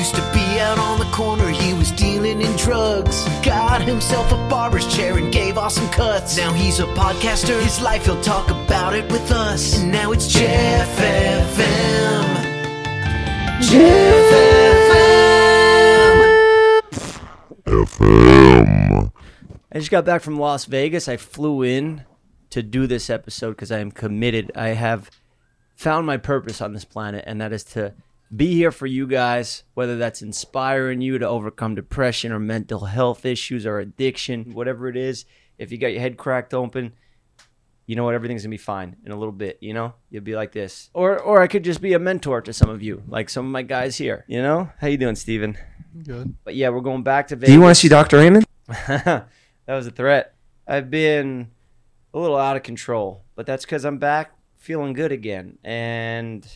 Used to be out on the corner, he was dealing in drugs. Got himself a barber's chair and gave awesome cuts. Now he's a podcaster, his life, he'll talk about it with us. And now it's Jeff FM. Jeff FM. I just got back from Las Vegas. I flew in to do this episode because I am committed. I have found my purpose on this planet, and that is to be here for you guys, whether that's inspiring you to overcome depression or mental health issues or addiction, whatever it is. If you got your head cracked open, you know what? Everything's gonna be fine in a little bit. You know, you'll be like this, or or I could just be a mentor to some of you, like some of my guys here. You know, how you doing, Steven? Good. But yeah, we're going back to Vegas. Do you want to see Dr. Raymond? that was a threat. I've been a little out of control, but that's because I'm back feeling good again. And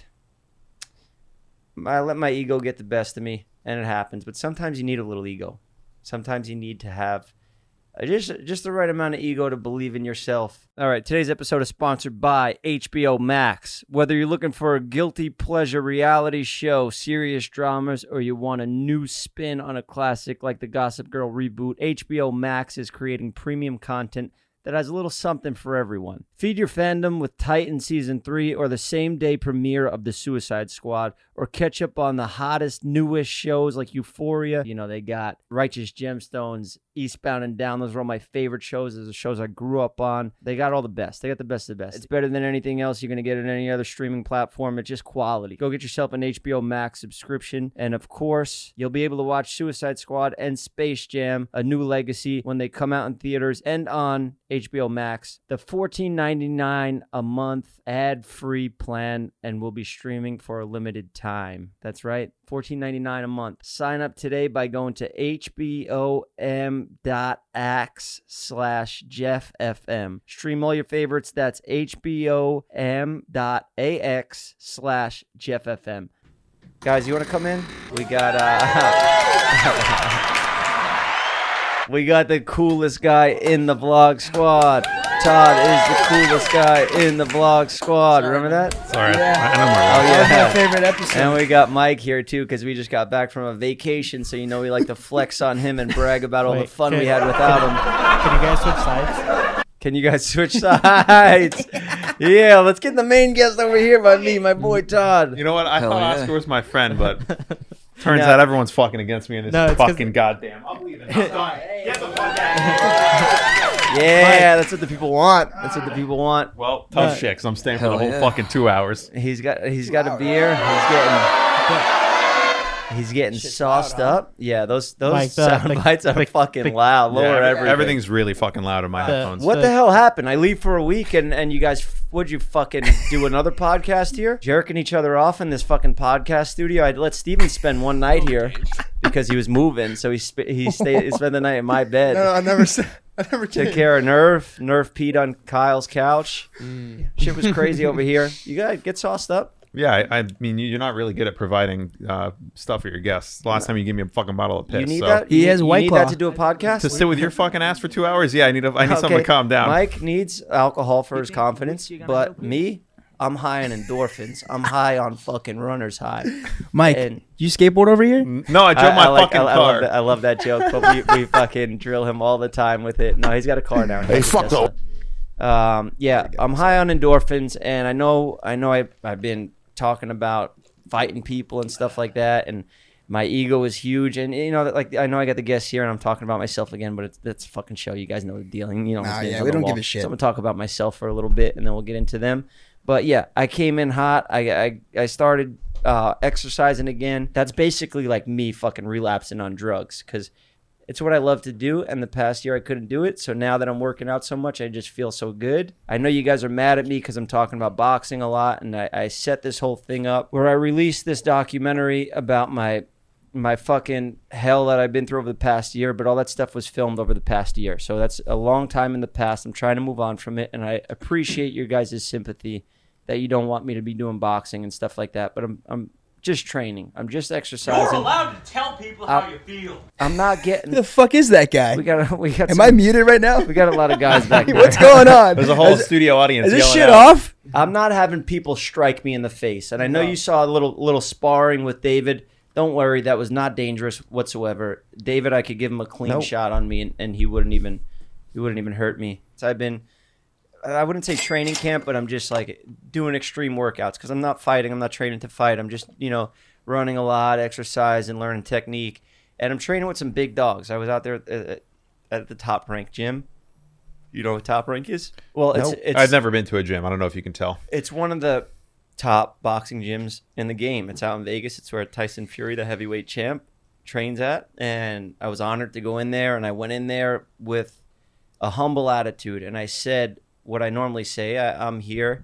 I let my ego get the best of me, and it happens. But sometimes you need a little ego. Sometimes you need to have just just the right amount of ego to believe in yourself. All right, today's episode is sponsored by HBO Max. Whether you're looking for a guilty pleasure reality show, serious dramas, or you want a new spin on a classic like the Gossip Girl reboot, HBO Max is creating premium content that has a little something for everyone. Feed your fandom with Titan Season 3 or the same day premiere of The Suicide Squad, or catch up on the hottest, newest shows like Euphoria. You know, they got Righteous Gemstones, Eastbound and Down. Those are all my favorite shows. Those are shows I grew up on. They got all the best. They got the best of the best. It's better than anything else you're going to get on any other streaming platform. It's just quality. Go get yourself an HBO Max subscription. And of course, you'll be able to watch Suicide Squad and Space Jam, A New Legacy, when they come out in theaters and on HBO Max. The $14.99 a month ad free plan and will be streaming for a limited time. That's right. $14.99 a month. Sign up today by going to hbom.ax slash jeffnfm. Stream all your favorites. That's hbom.ax slash jeffnfm. Guys, you want to come in? We got uh We got the coolest guy in the vlog squad. Todd is the coolest guy in the vlog squad. Remember that? Sorry, Yeah. I, I know more. Oh, yeah. That my favorite episode. And we got Mike here too because we just got back from a vacation, so you know we like to flex on him and brag about all the Wait, fun we had without him. Can you guys switch sides? Can you guys switch sides? yeah, let's get the main guest over here by me, my boy Todd. You know what? I Hell thought yeah. Oscar was my friend, but turns No. out everyone's fucking against me in this No, fucking goddamn. I'm leaving. I'm done. Get the fuck out. Yeah, that's what the people want. That's what the people want. Well, tough No. shit, 'cause I'm staying for the whole yeah. fucking two hours. He's got he's got a beer. He's getting he's getting sauced up. Yeah, those those Like the- sound the- bites are the- fucking the- loud. Lower Yeah, everything. everything's really fucking loud in my The- headphones. What the The- hell happened? I leave for a week and, and you guys, would you fucking do another podcast here? Jerking each other off in this fucking podcast studio. I'd let Steven spend one night here because he was moving. So he sp- he stayed he spent the night in my bed. No, I never said. I never Took care of Nerf. Nerf peed on Kyle's couch. Mm. Shit was crazy over here. You guys get sauced up? Yeah, I, I mean, you- you're not really good at providing uh, stuff for your guests. The last time you gave me a fucking bottle of piss. you need so. that? He you, has you White need Claw. that to do a podcast? To sit with your fucking ass for two hours? Yeah, I need a, I need something to calm down. Mike needs alcohol for his confidence, but me, I'm high on endorphins. I'm high on fucking runner's high. Mike, And- you skateboard over here? No, I drove my like- fucking I, I car. love that, I love that joke, but we, we fucking drill him all the time with it. No, he's got a car now. Here. Hey, fuck Um, yeah, I'm high on endorphins, and I know, I know, I, I've been talking about fighting people and stuff like that, and my ego is huge, and you know, like I know I got the guests here, and I'm talking about myself again, but it's that's a fucking show. You guys know the dealing. You know, Nah, yeah, we don't give a shit. So I'm gonna talk about myself for a little bit, and then we'll get into them. But yeah, I came in hot. I I, I started uh, exercising again. That's basically like me fucking relapsing on drugs because it's what I love to do. And the past year I couldn't do it. So now that I'm working out so much, I just feel so good. I know you guys are mad at me because I'm talking about boxing a lot, and I, I set this whole thing up where I released this documentary about my my fucking hell that I've been through over the past year, but all that stuff was filmed over the past year. So that's a long time in the past. I'm trying to move on from it, and I appreciate your guys' sympathy that you don't want me to be doing boxing and stuff like that. But I'm I'm just training. I'm just exercising. You're allowed to tell people how how you feel. I'm not Who getting. the fuck is that guy? We got we got. Am some- I muted right now? We got a lot of guys back there. What's going on? There's a whole Is, studio audience. is this shit out. off? I'm not having people strike me in the face, and I know you saw a little little sparring with David. Don't worry, that was not dangerous whatsoever. David, I could give him a clean Nope. shot on me, and, and he wouldn't even he wouldn't even hurt me. So I've been, I wouldn't say training camp, but I'm just like doing extreme workouts because I'm not fighting. I'm not training to fight. I'm just you know running a lot, exercise, and learning technique. And I'm training with some big dogs. I was out there at, at the top rank gym. You know what top rank is? Well, it's it's I've never been to a gym. I don't know if you can tell. it's one of the top boxing gyms in the game. It's out in Vegas. It's where Tyson Fury, the heavyweight champ, trains at. And I was honored to go in there. And I went in there with a humble attitude. And I said what I normally say I, I'm here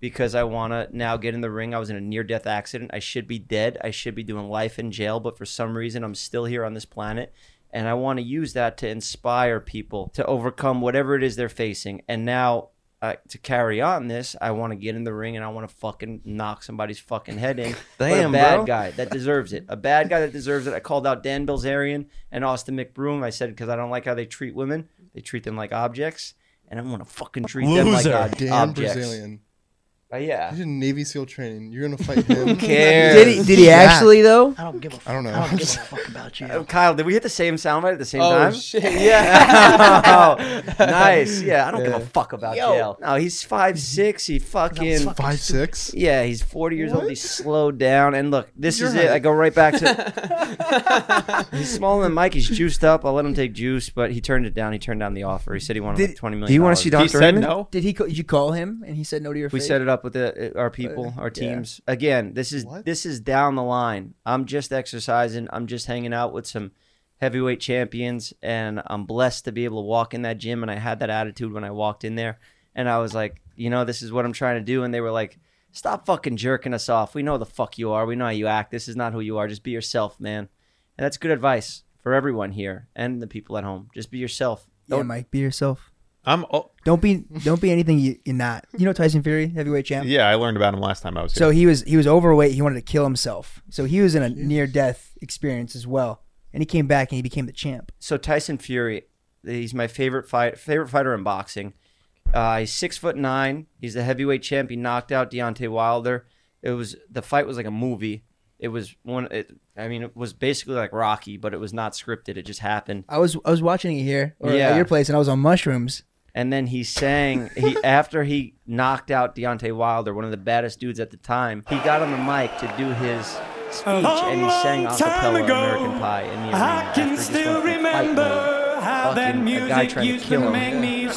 because I want to now get in the ring. I was in a near death accident. I should be dead. I should be doing life in jail. But for some reason, I'm still here on this planet. And I want to use that to inspire people to overcome whatever it is they're facing. And now uh, to carry on this, I want to get in the ring and I want to fucking knock somebody's fucking head in. but a Damn, bad bro. guy that deserves it. A bad guy that deserves it. I called out Dan Bilzerian and Austin McBroom. I said because I don't like how they treat women. They treat them like objects, and I'm gonna fucking treat them like Loser. ob- Damn objects. Brazilian. Uh, yeah. He's in Navy SEAL training. You're gonna fight him? Who cares? Did he? Did he actually though? I don't give a I don't know. I don't give a fuck about you. Uh, Kyle, did we hit the same soundbite at the same Oh time? shit! Yeah. nice. Yeah, I don't give a fuck about Yo. jail. No, he's five six. He fucking Five six. yeah. He's forty years old. He's slowed down. And look, this You're is it. I go right back to. he's smaller than Mike. He's juiced up. I'll let him take juice, but he turned it down. He turned down the offer. He said he wanted Did- like twenty million. Do you want to see He Dr. said no. Did he? Did you call him and he said no to your We face? set it up with the, uh, our people, our yeah. teams. Again, this is What? this is down the line. I'm just exercising. I'm just hanging out with some heavyweight champions, and I'm blessed to be able to walk in that gym. And I had that attitude when I walked in there, and I was like, you know, this is what I'm trying to do. And they were like, stop fucking jerking us off. We know the fuck you are. We know how you act. This is not who you are. Just be yourself, man. And that's good advice for everyone here and the people at home. Just be yourself. Don't Mike, be yourself. I'm. Oh, Don't be. Don't be anything you, you're not. You know Tyson Fury, heavyweight champ. yeah, I learned about him last time I was here. So he was he was overweight. He wanted to kill himself. So he was in a near death experience as well. And he came back and he became the champ. so Tyson Fury, he's my favorite fight, favorite fighter in boxing. Uh, he's six foot nine. He's the heavyweight champ. He knocked out Deontay Wilder. It was the fight was like a movie. It was one. It, I mean, it was basically like Rocky, but it was not scripted. It just happened. I was I was watching it here or Yeah. at your place and I was on mushrooms. And then he sang. He after he knocked out Deontay Wilder, one of the baddest dudes at the time. He got on the mic to do his speech, and he sang a cappella American Pie in the arena. he just went from fight mode, fucking a guy trying to kill him,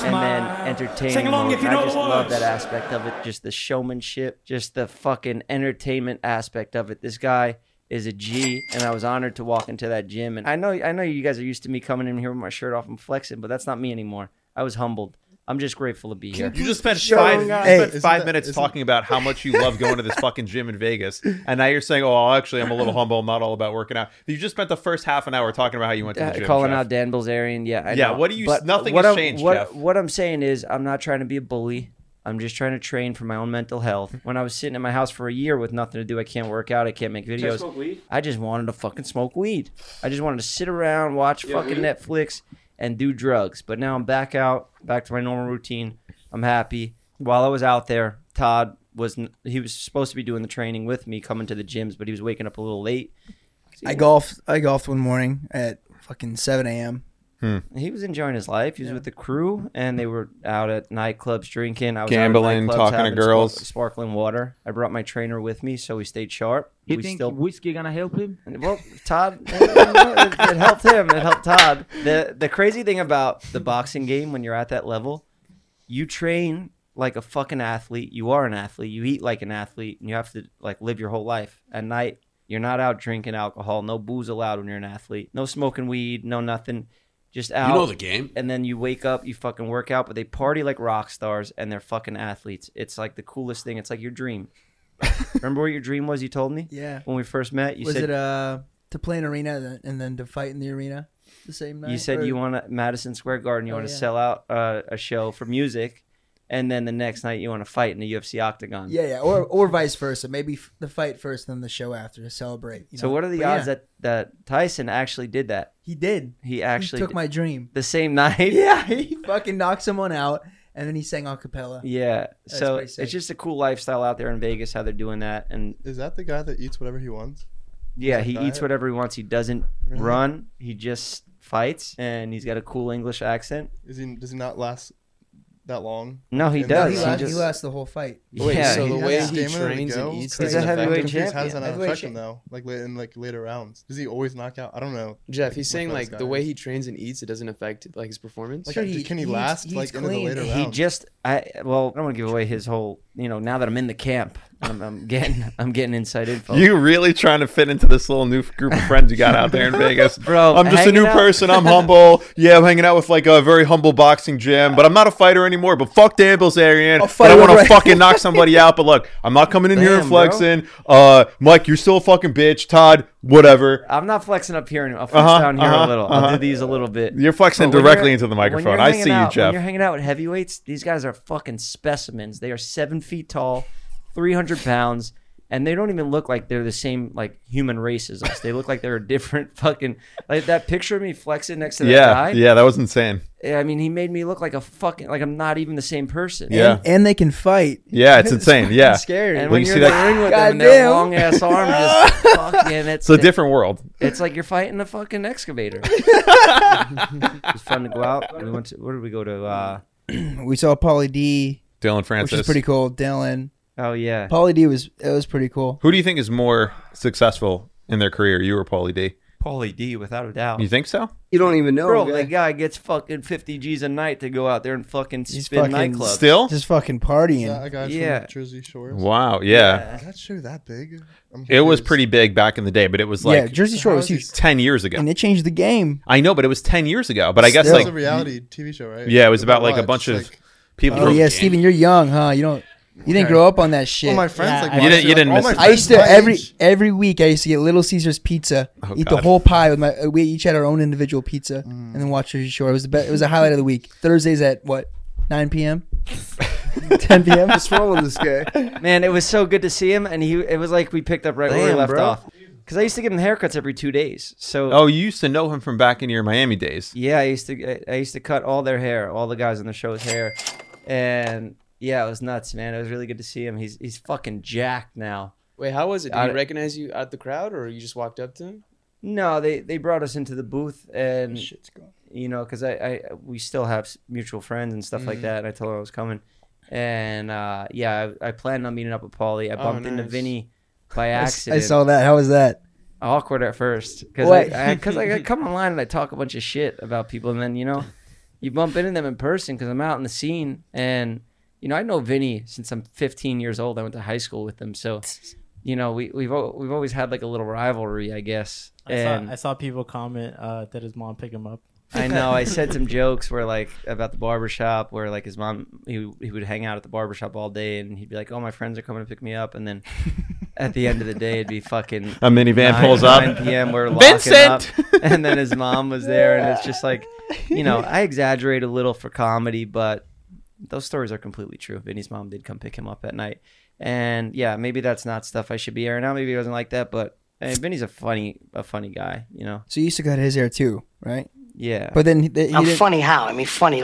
and then entertaining mode. And I just love that aspect of it, just the showmanship, just the fucking entertainment aspect of it. This guy is a G, and I was honored to walk into that gym. And I know, I know you guys are used to me coming in here with my shirt off and flexing, but that's not me anymore. I was humbled. I'm just grateful to be here. You just spent Show five, you guy. spent Hey, five that- minutes isn't- talking about how much you love going to this fucking gym in Vegas, and now you're saying, "Oh, actually, I'm a little humble. I'm not all about working out." You just spent the first half an hour talking about how you went to the Uh, gym. calling Jeff. out Dan Bilzerian. Yeah, I Yeah, know. what do you- But nothing what has I'm- changed, What, Jeff. what I'm saying is, I'm not trying to be a bully. I'm just trying to train for my own mental health. When I was sitting in my house for a year with nothing to do, I can't work out, I can't make videos. I just wanted to fucking smoke weed. I just wanted to sit around, watch fucking Netflix, and do drugs. But now I'm back out, back to my normal routine. I'm happy. While I was out there, Todd was he was supposed to be doing the training with me, coming to the gyms, but he was waking up a little late. I golfed I golfed one morning at fucking seven AM. Hmm. He was enjoying his life. He was with the crew, and they were out at nightclubs drinking. I was Gambling, out talking to girls. spark- sparkling water. I brought my trainer with me, so we stayed sharp. You we think still whiskey gonna help him? well, Todd, it, it helped him. It helped Todd. the The crazy thing about the boxing game, when you're at that level, you train like a fucking athlete. You are an athlete. You eat like an athlete, and you have to like live your whole life. At night, you're not out drinking alcohol. No booze allowed when you're an athlete. No smoking weed. No nothing. Just out. You know the game. and then you wake up, you fucking work out, but they party like rock stars and they're fucking athletes. It's like the coolest thing. It's like your dream. Remember what your dream was? You told me Yeah. when we first met. You was said it uh to play an arena and then to fight in the arena the same night? you said Or- you want to Madison Square Garden. You Oh, want to yeah. sell out uh, a show for music, and then the next night you want to fight in the UFC octagon. Yeah, yeah, or or vice versa. Maybe f- the fight first, then the show after to celebrate. you So know? what are the But odds yeah, that that Tyson actually did that? he did? He He actually took did- my dream. the same night. Yeah, he fucking knocked someone out, and then he sang a cappella. Yeah. That's so it's just a cool lifestyle out there in Vegas how they're doing that, and Is that the guy that eats whatever he wants? Yeah, he diet? eats whatever he wants. He doesn't Really? run. He just fights, and he's got a cool English accent. Is he? Does he not last that long? No, he And No, does. he, He lasts, just, he lasts the whole fight. Wait, yeah, so the has- way has he stamina to trains go? and eats He's doesn't a affect heavyweight him? Confused, How champion. does that not Heavyweight affect him champ- though? Like late in like later rounds, does he always knock out? I don't know. Jeff, he's saying like the way he trains and eats, it doesn't affect like his performance. Like, Sure, he- can he he last he like eats into the clean. later he rounds? just I well, I don't want to give away his whole. You know, now that I'm in the camp, I'm, I'm getting I'm getting inside info. You really trying to fit into this little new group of friends you got out there in Vegas, Bro, I'm just a new out- person. I'm humble. Yeah, I'm hanging out with like a very humble boxing gym, but I'm not a fighter anymore. But fuck Dan Bilzerian. I'll But fight I want to fucking knock somebody out. But look, I'm not coming in here and Damn, bro. flexing. Uh, Mike, you're still a fucking bitch. Todd, whatever. I'm not flexing up here. I'll flex Uh-huh, down here uh-huh, a little. I'll uh-huh. do these a little bit. You're flexing But directly into the microphone. I see you, out- When Jeff. you're hanging out with heavyweights, these guys are fucking specimens. They are seven feet tall, 300 pounds, and they don't even look like they're the same like human race as us. They look like they're a different fucking like that picture of me flexing next to that Yeah, guy. yeah, that was insane. I mean, he made me look like a fucking like I'm not even the same person. Yeah. And, and they can fight. Yeah, it's insane. fucking Yeah. Scary. And When when you you're see in that- the ring with them and their long ass arm just fucking, it's It's a different world. It's like you're fighting a fucking excavator. it's fun to go out. We went to where did we go to? uh we saw Pauly D, Dillon Francis, which Francis. is pretty cool. Dillon. Oh yeah, Pauly D was it was pretty cool. Who do you think is more successful in their career, you or Pauly D? Pauly D, without a doubt. You think so? You don't even know. Bro, guy. the guy gets fucking 50 G's a night to go out there and fucking He's spin fucking nightclubs. Still? Just fucking Is that partying. a guy Yeah. from Jersey Shore. Wow. Yeah. Is that show that big? I'm It was confused. pretty big back in the day, but it was yeah, like Jersey Shore was huge, 10 years ago. and it changed the game. I know, but it was 10 years ago. But I guess Still. It was like a reality TV show, right? Yeah, it was about, like, a bunch Just, of people Oh from yeah, Steven, you're young, huh? You don't you didn't Okay. grow up on that shit. all my friends Yeah, like I- You watched didn't- you it, didn't all miss my it. I used to my every age- every week. I used to get Little Caesars pizza, Oh, eat God. the whole pie with my. uh, We each had our own individual pizza, and then watch Jersey Shore. It was the be- It was a highlight of the week. Thursdays at what, 9 p.m., 10 p.m. What's wrong with this guy? Man, it was so good to see him, and he it was like we picked up right where we Damn, left bro. off. Because I used to give him haircuts every two days. So Oh, you used to know him from back in your Miami days. Yeah, I used to I- I used to cut all their hair, all the guys on the show's hair, and yeah, it was nuts, man. It was really good to see him. He's he's fucking jacked now. Wait, how was it? Did I- he recognize you out the crowd, or you just walked up to him? No, they they brought us into the booth, and Shit's going. you know, because I, I we still have mutual friends and stuff like Mhm. that. And I told him I was coming, and uh, yeah, I, I planned on meeting up with Pauly. I Oh, bumped into nice. Vinny by accident. I saw that. How was that? awkward at first because What? I, because I, come online and I talk a bunch of shit about people, and then you know, you bump into them in person because I'm out in the scene, and you know I know Vinny since I'm 15 years old. I went to high school with him, so you know we we've we've always had like a little rivalry, I guess. I And saw, I saw people comment uh, that his mom picked him up. I know I said some jokes where like about the barbershop where like his mom he, he would hang out at the barbershop all day and he'd be like, "Oh, my friends are coming to pick me up," and then at the end of the day it'd be fucking A minivan 9 pulls up. 9 p.m. We're locking Vincent! up, and then his mom was there, and it's just like, you know, I exaggerate a little for comedy, but those stories are completely true. Vinny's mom did come pick him up at night, and yeah, maybe that's not stuff I should be airing out. Maybe he doesn't like that, but hey, Vinny's a funny, a funny guy, you know. So you used to cut his hair too, right? Yeah, But then he, he I'm didn't- funny how? I mean, funny.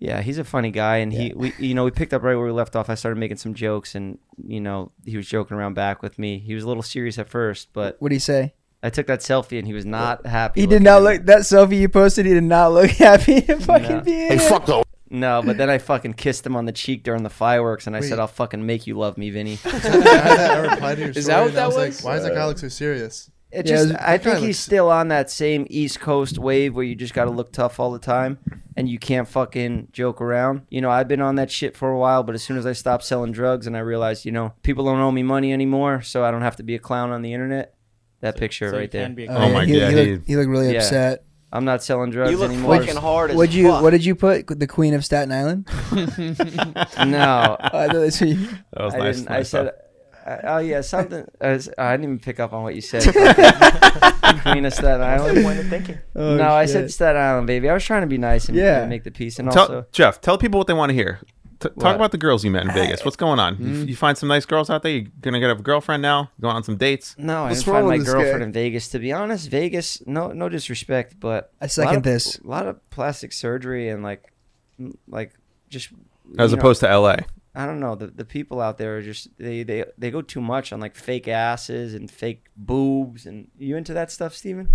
Yeah, he's a funny guy, and he, we, you know, we picked up right where we left off. I started making some jokes, and you know, he was joking around back with me. He was a little serious at first, but What did he say? I took that selfie, and he was not happy. He did not look that selfie you posted. He did not look happy to fucking No. be Hey, fuck the. No, but then I fucking kissed him on the cheek during the fireworks, and I said, "I'll fucking make you love me, Vinny." Is that the that replied to your Is story that what that was was? Like, Why does that guy look so serious? It Yeah, just, it was- I that guy think he's looks- still on that same East Coast wave where you just got to look tough all the time, and you can't fucking joke around. You know, I've been on that shit for a while, but as soon as I stopped selling drugs and I realized, you know, people don't owe me money anymore, so I don't have to be a clown on the internet. That picture So right there. can be Oh, my he, God, He he- looked, he looked really Yeah. upset. I'm not selling drugs You look anymore. fucking hard as What'd you fuck. What did you put? The Queen of Staten Island. no, Oh, I thought that's what you- That was I nice. didn't. I nice said, stuff. uh, oh yeah, something. I, was- I didn't even pick up on what you said. Queen of Staten Island. point of thinking. Oh, no, I shit. said Staten Island, baby. I was trying to be nice and, Yeah. and make the peace, and Tell, also Jeff, tell people what they want to hear. T- What? talk about the girls you met in Vegas. What's going on? You, mm-hmm. you find some nice girls out there. You're gonna get a girlfriend now? Going on some dates? no, I What's didn't find wrong my this girlfriend guy? in Vegas. To be honest, Vegas. No, no disrespect, but I a lot second of- this. A lot of plastic surgery and like, like just As you know, opposed to L.A. I don't know. The the people out there are just they they they go too much on like fake asses and fake boobs and you into that stuff, Steven?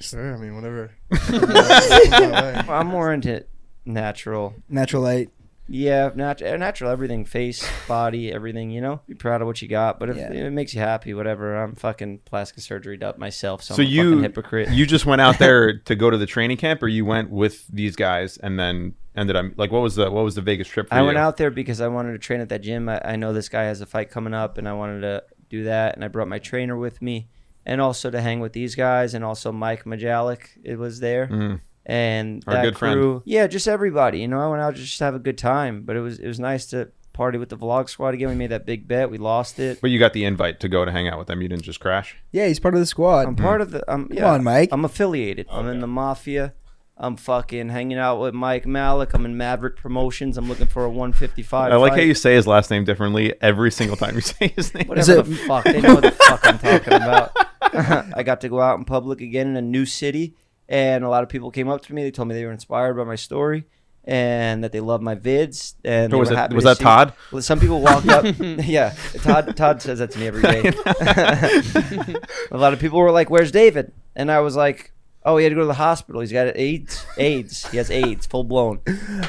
Sure. I mean, whatever. Well, I'm more into natural. Natural light. Yeah, nat- natural everything, face, body, everything. You know, be proud of what you got. But if Yeah. it makes you happy, whatever. I'm fucking plastic surgery up myself, so, So I'm a you fucking hypocrite. you just went out there to go to the training camp, or you went with these guys and then ended up like what was the what was the Vegas trip for I you? went out there because I wanted to train at that gym. I, I know this guy has a fight coming up, and I wanted to do that. And I brought my trainer with me, and also to hang with these guys, and also Mike Majalik. It was there, Mhm. And Our that good friend. Yeah, just everybody. You know, I went out just to have a good time. But it was it was nice to party with the vlog squad again. We made that big bet. We lost it. But you got the invite to go to hang out with them. You didn't just crash. Yeah, he's part of the squad. I'm part of the. I'm, Come yeah, on, Mike. I'm affiliated. I'm in the mafia. I'm fucking hanging out with Mike Malik. I'm in Maverick Promotions. I'm looking for a 155. I like how fight. you say his last name differently every single time you say his name. Whatever it- the fuck. They know what the fuck I'm talking about. I got to go out in public again in a new city, and a lot of people came up to me. They told me they were inspired by my story and that they love my vids. And was it was that see- Todd? Well, some people walked up. yeah, Todd. Todd says that to me every day. a lot of people were like, "Where's David?" And I was like, "Oh, he had to go to the hospital. He's got AIDS. AIDS. He has AIDS, full blown."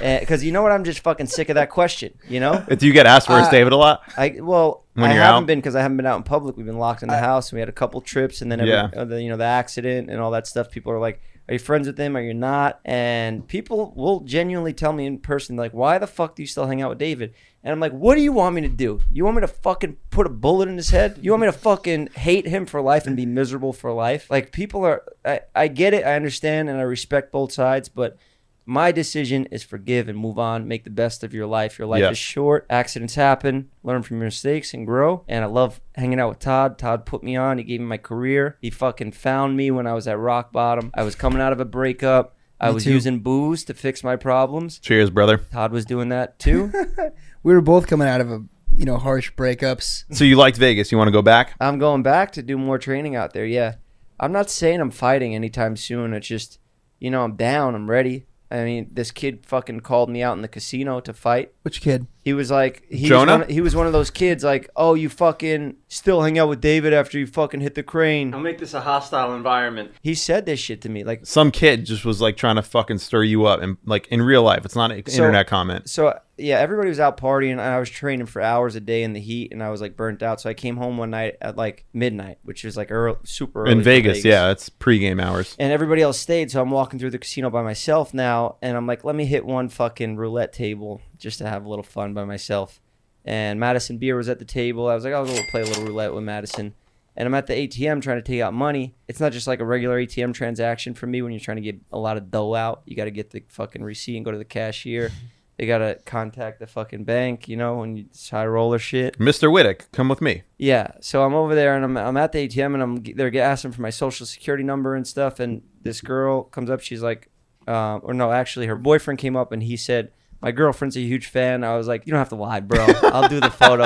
Because you know what? I'm just fucking sick of that question. You know. Do you get asked where's Uh, David a lot? I well, When I you're haven't out? been because I haven't been out in public. We've been locked in the house, and we had a couple trips, and then every, Yeah. uh, the, you know the accident and all that stuff. People are like, "Are you friends with him? Are you not?" And people will genuinely tell me in person, like, "Why the fuck do you still hang out with David?" And I'm like, "What do you want me to do? You want me to fucking put a bullet in his head? You want me to fucking hate him for life and be miserable for life?" Like people are, I, I get it, I understand, and I respect both sides, but. My decision is forgive and move on. Make the best of your life. Your life Yeah. is short. Accidents happen. Learn from your mistakes and grow. And I love hanging out with Todd. Todd put me on. He gave me my career. He fucking found me when I was at rock bottom. I was coming out of a breakup. I Me was too. using booze to fix my problems. Cheers, brother. Todd was doing that too. We were both coming out of a you know harsh breakups. So you liked Vegas? You want to go back? I'm going back to do more training out there. Yeah. I'm not saying I'm fighting anytime soon. It's just, you know, I'm down. I'm ready. I mean, this kid fucking called me out in the casino to fight. Which kid? He was like, he Jonah? Was one, he was one of those kids like, oh, you fucking still hang out with David after you fucking hit the crane. I'll make this a hostile environment. He said this shit to me. Like, Some kid just was like trying to fucking stir you up, and like in real life, it's not an So- internet comment. so yeah, everybody was out partying, and I was training for hours a day in the heat, and I was like burnt out. So I came home one night at like midnight, which is like early, super early In for Vegas, yeah, it's pregame hours. and everybody else stayed. So I'm walking through the casino by myself now, and I'm like, let me hit one fucking roulette table just to have a little fun by myself. And Madison Beer was at the table. I was like, I'll go play a little roulette with Madison. And I'm at the ATM trying to take out money. It's not just like a regular ATM transaction for me when you're trying to get a lot of dough out. You got to get the fucking receipt and go to the cashier. They got to contact the fucking bank, you know, when you it's high roller shit. Mr. Wittek, come with me. Yeah, so I'm over there and I'm, I'm at the ATM and I'm they're asking for my social security number and stuff. And this girl comes up, she's like, um, or no, actually, her boyfriend came up and he said, "My girlfriend's a huge fan." I was like, "You don't have to lie, bro. I'll do the photo."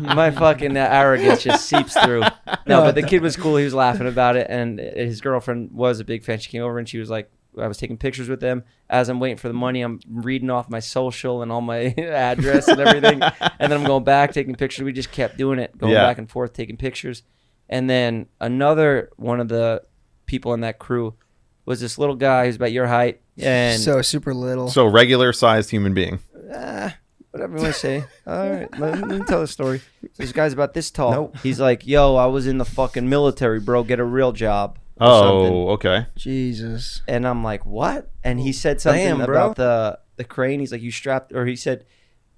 my fucking arrogance just seeps through. No, but the kid was cool. He was laughing about it, and his girlfriend was a big fan. She came over and she was like. I was taking pictures with them as I'm waiting for the money. I'm reading off my social and all my address and everything, and then I'm going back taking pictures. We just kept doing it, going Yeah. back and forth taking pictures. And then another one of the people in that crew was this little guy who's about your height and so super little. So regular sized human being. ah, whatever you want to say. All right, let, let me tell the story. So this guy's about this tall. He's like, "Yo, I was in the fucking military, bro. Get a real job." or something." Oh, okay. Jesus. And I'm like, "What?" And he said something Damn, about the the crane. He's like, "You strapped," or he said.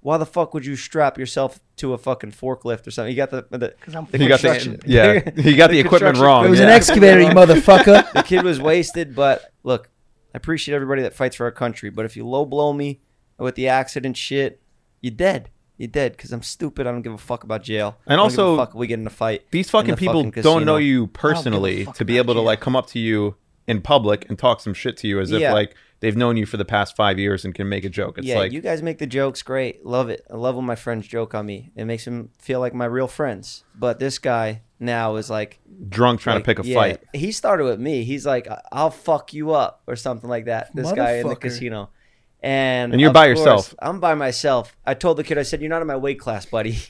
Why the fuck would you strap yourself to a fucking forklift or something? You got the the, the He got the yeah. He got the, equipment wrong. It was yeah. an excavator, you motherfucker. the kid was wasted, but look, I appreciate everybody that fights for our country. But if you low blow me with the accident shit, you're dead. You're dead because I'm stupid. I don't give a fuck about jail. And I give a also, fuck we get in a fight. These fucking the people fucking don't know you personally to be able to like come up to you in public and talk some shit to you as if like they've known you for the past five years and can make a joke. It's yeah, like you guys make the jokes great. Love it. I love when my friends joke on me. It makes them feel like my real friends. But this guy now is like drunk trying like, to pick a yeah, fight. He started with me. He's like, "I'll fuck you up" or something like that. This guy in the casino, And And you're by course, yourself. I'm by myself. I told the kid, I said, "You're not in my weight class, buddy."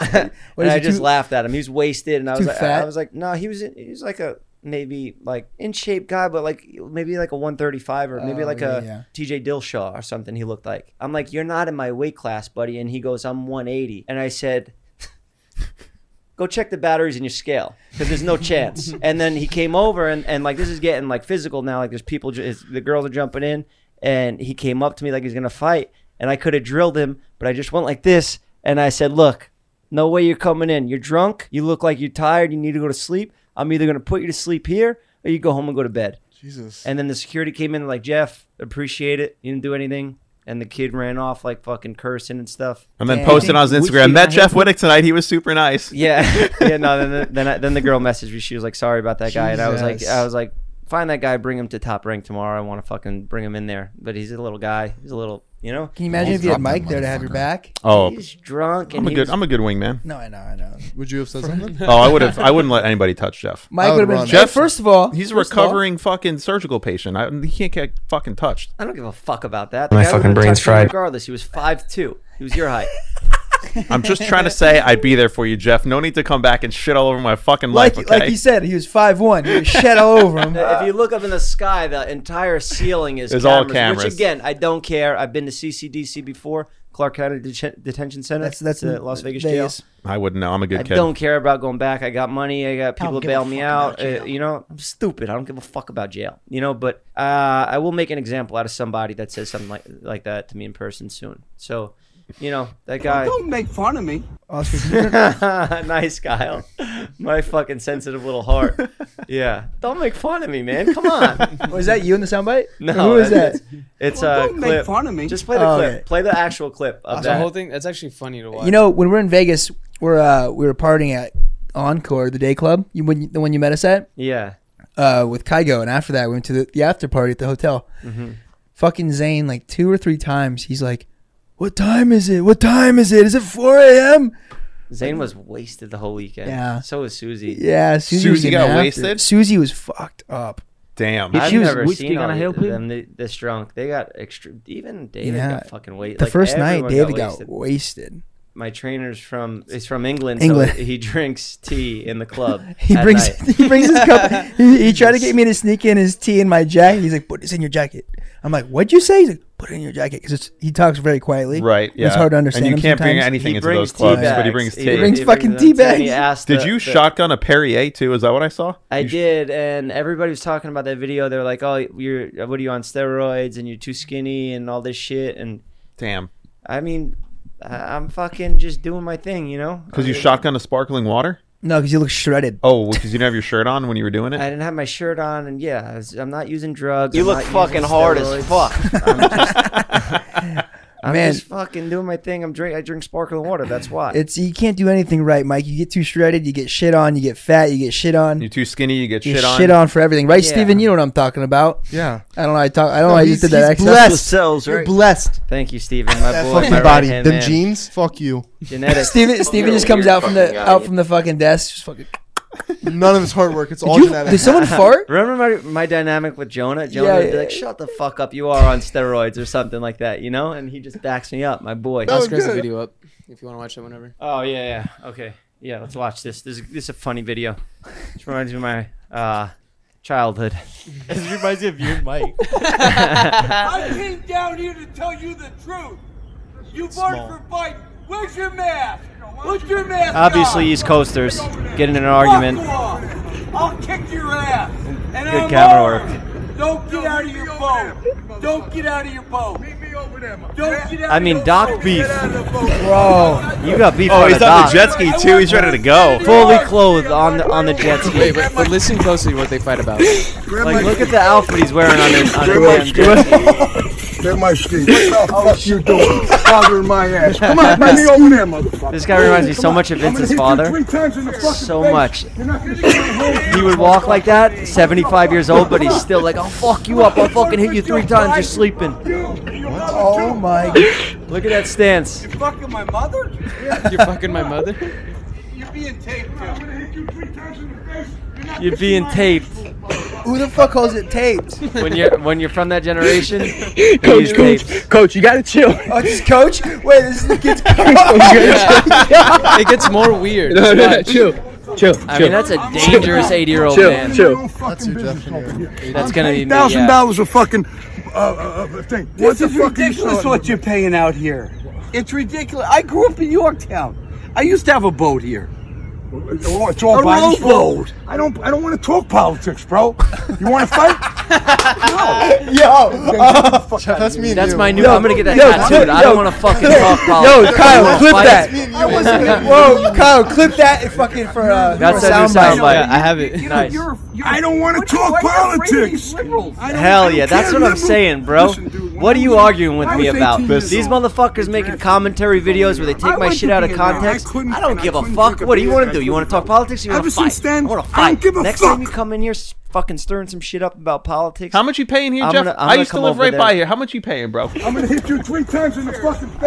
What and is I just too- laughed at him. He was wasted, and I was like, fat? I was like, no, he was in, he was like a maybe like in shape guy, but like maybe like a 135 or oh, maybe Oh, like yeah, a yeah. TJ Dillashaw or something. He looked like. I'm like, you're not in my weight class, buddy. And he goes, I'm 180, and I said. Go check the batteries in your scale because there's no chance. and then he came over and, and like this is getting like physical now. Like there's people, ju- his, the girls are jumping in, and he came up to me like he's gonna fight, and I could have drilled him, but I just went like this, and I said, "Look, no way you're coming in. You're drunk. You look like you're tired. You need to go to sleep. I'm either gonna put you to sleep here, or you go home and go to bed." Jesus. And then the security came in like Jeff, appreciate it. You didn't do anything. And the kid ran off like fucking cursing and stuff. And then Damn. posted on his Instagram. you Met Jeff help Wittek tonight. He was super nice. Yeah, yeah. No, then the, then I, then the girl messaged me. She was like, "Sorry about that guy," and I was like, Jesus. "I was like, find that guy, bring him to top rank tomorrow. I want to fucking bring him in there." But he's a little guy. He's a little, you know. Can you imagine if you had Mike there to have your back? Oh, He's drunk and I'm a he good. was- I'm a good wingman. No, I know, I know. Would you have said something? Oh, I would have. I wouldn't let anybody touch Jeff. Mike would would have been. run. Hey, Jeff- first of all, He's a first of all- recovering fucking surgical patient. I, he can't get fucking touched. I don't give a fuck about that. My guy fucking would've brain's touched him fried. Regardless, he was five two. He was your height. I'm just trying to say I'd be there for you, Jeff. No need to come back and shit all over my fucking like life. Okay? like he said, he was five one. He was shed all over him. if you look up in the sky, the entire ceiling is It's cameras, all cameras. Which again, I don't care. I've been to CCDC before, Clark County Det- Detention Center. That's that's the Las Vegas, Vegas. jail. I wouldn't know. I'm a good I kid. don't care about going back. I got money. I got people to bail me out. Uh, you know, I'm stupid. I don't give a fuck about jail. You know, but uh, I will make an example out of somebody that says something like like that to me in person soon. So, you know, that guy. Don't make fun of me. Oscar, can you nice, Kyle. My fucking sensitive little heart. Yeah. Don't make fun of me, man. Come on. was that you in the soundbite? No. Who is that? It's, it's a don't make clip. fun of me. Just play the Oh, clip. okay. Play the actual clip of the that. whole thing. That's actually funny to watch. You know, when we're in Vegas, we're uh we were partying at Encore, the day club. You when the one you met us at yeah. uh with Kygo, and after that we went to the, the after party at the hotel. Mm-hmm. Fucking Zane, like two or three times, he's like, "What time is it? What time is it? Is it 4 a.m.?" Zane was wasted the whole weekend. Yeah. So was Susie. Yeah, Susie, was Susie getting got after wasted? Susie was fucked up. Damn. I've she was never seen all gonna the- help him? them th- this drunk. They got extra. Even David Yeah. got fucking wasted. The first night, David got wasted. My trainer's from is from England. England. So he drinks tea in the club. He at brings night. he brings his cup. He, he tried to get me to sneak in his tea in my jacket. He's like, "Put this in your jacket." I'm like, "What'd you say?" He's like, "Put it in your jacket," because he talks very quietly. Right. Yeah. It's hard to understand. And you him can't bring sometimes. anything He into those clubs, tea but he bags. brings He tea. brings fucking them tea to me. Bags. asked Did the- you the- shotgun a Perrier too? Is that what I saw? I You sh- did, and everybody was talking about that video. They were like, "Oh, you're what are you on steroids? And you're too skinny, and all this shit." And Damn. I mean, I- I'm fucking just doing my thing, you know. Because you shotgun a sparkling water? No, because you look shredded. Oh, because you didn't have your shirt on when you were doing it. I didn't have my shirt on, and yeah, I was, I'm not using drugs. You I'm look not using fucking hard as steroids. fuck. I'm just, I'm Man. just fucking doing my thing. I'm drink. I drink sparkling water. That's why. It's you can't do anything right, Mike. You get too shredded, you get shit on. You get fat, you get shit on. You're too skinny, you get You shit on. shit on for everything, right, Yeah. Steven? You know what I'm talking about. Yeah. I don't know. I talk. I don't know. I he's- just did that. he's accent. blessed. cells, You're blessed. Thank you, Steven. My boy, Fuck my your body. right-hand Them man. jeans. Fuck you. Genetics. Steven, Steven just comes out from the out from the fucking desk. Just fucking. None of it's hard work. It's all Did, you, genetic. did someone fart? Remember my, my dynamic with Jonah? Jonah Yeah, would be yeah, like, yeah. "Shut the fuck up, you are on steroids or something like that," you know, and he just backs me up, my boy. That was Oscar has the video up if you want to watch it whenever. Oh yeah, yeah. Okay, yeah. Let's watch this. This is, this is a funny video. This reminds me of my uh, childhood. This reminds me of you and Mike. I came down here to tell you the truth. You voted for Biden. Where's your mask? Put your mask Obviously, on. East Coasters getting in an argument. I'll kick your ass. And Good I'm camera armed. Don't get out of your boat. Don't get out of your boat. Don't get out I of mean, your Doc boat. beef. Get out of. Bro, You got beef Oh, on he's the on the dock. jet ski too. He's ready to go. fully clothed on the on the jet ski. Wait, but, but listen closely to what they fight about. Like, look at the outfit he's wearing on his on the damn jet ski. Get my ski. What the oh, fuck you doing? Bothering my ass. Come on, let me over there, motherfucker. This guy reminds me so much of Vince's father. So much. He would walk like that, 75 years old, but he's still like, I'll fuck you up. I'll fucking hit you three times. You're sleeping. oh my. God. Look at that stance. You're fucking my mother? You're fucking my mother. You're being taped too. You're being taped. Who the fuck calls it taped? when you're when you're from that generation, Coach, use coach, tapes. coach, you gotta chill. Oh, just coach? Wait, this is the kid's coach. it gets more weird. No, no, no, chill, chill, I chill. mean, that's a dangerous 80 year old chill, man. chill. That's your definition. That's gonna be me. Thousand Yeah. dollars a fucking uh, uh, thing. What This is ridiculous what you're paying out here. It's ridiculous. I grew up in Yorktown. I used to have a boat here. It's all A Biden's fault. rowboat. I don't. I don't want to talk politics, bro. You want to fight? no. Yo, Jeff, that's me That's you. my new. Yo, I'm gonna get that yo, tattooed. I don't want to fucking talk politics. Yo, Kyle, I clip that. I wasn't Whoa, Kyle, clip that and fucking for uh, That's for a soundbite. soundbite. Yeah, I have it. You know, Nice. you're, you're, I don't want to talk why are you afraid of politics. these liberals? I don't- I Hell yeah, that's what I'm saying, bro. Listen, dude, What are you arguing with me about? 18 These motherfuckers making commentary videos where they take my shit out of context. I don't give a fuck. What do you want to do? You want to talk politics? Or you want to fight? since I want to I don't fight. give a Next time you come in here, fucking stirring some shit up about politics. How much you paying here, I'm Jeff? gonna- I'm I used to live right there. by here. How much you paying, bro? I'm gonna hit you three times in the fucking face.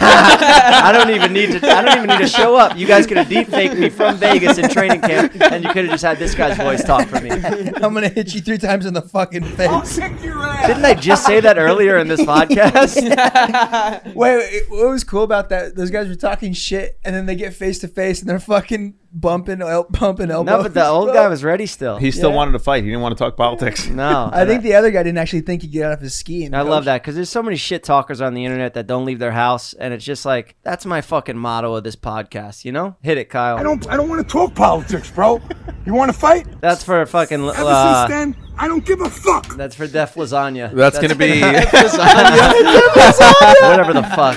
I don't even need to. I don't even need to show up. You guys could have deep faked me from Vegas in training camp, and you could have just had this guy's voice talk for me. I'm gonna hit you three times in the fucking I'll face. kick your ass. Didn't I just say that earlier in this podcast? Wait, wait, what was cool about that? Those guys were talking shit, and then they get face to face, and they're fucking bumping, el- bumping elbows. No, but the old guy was ready still. He still Yeah. wanted to fight. He didn't want to talk politics. No, I think the other guy didn't actually think he'd get out of his ski. And I coach- love that because there's so many shit talkers on the internet that don't leave their house, and it's just like that's my fucking motto of this podcast. You know, hit it, Kyle. I don't. I don't want to talk politics, bro. You want to fight? That's for a fucking. Ever Uh, since then, I don't give a fuck. that's for Def Lasagna. That's gonna be. whatever the fuck.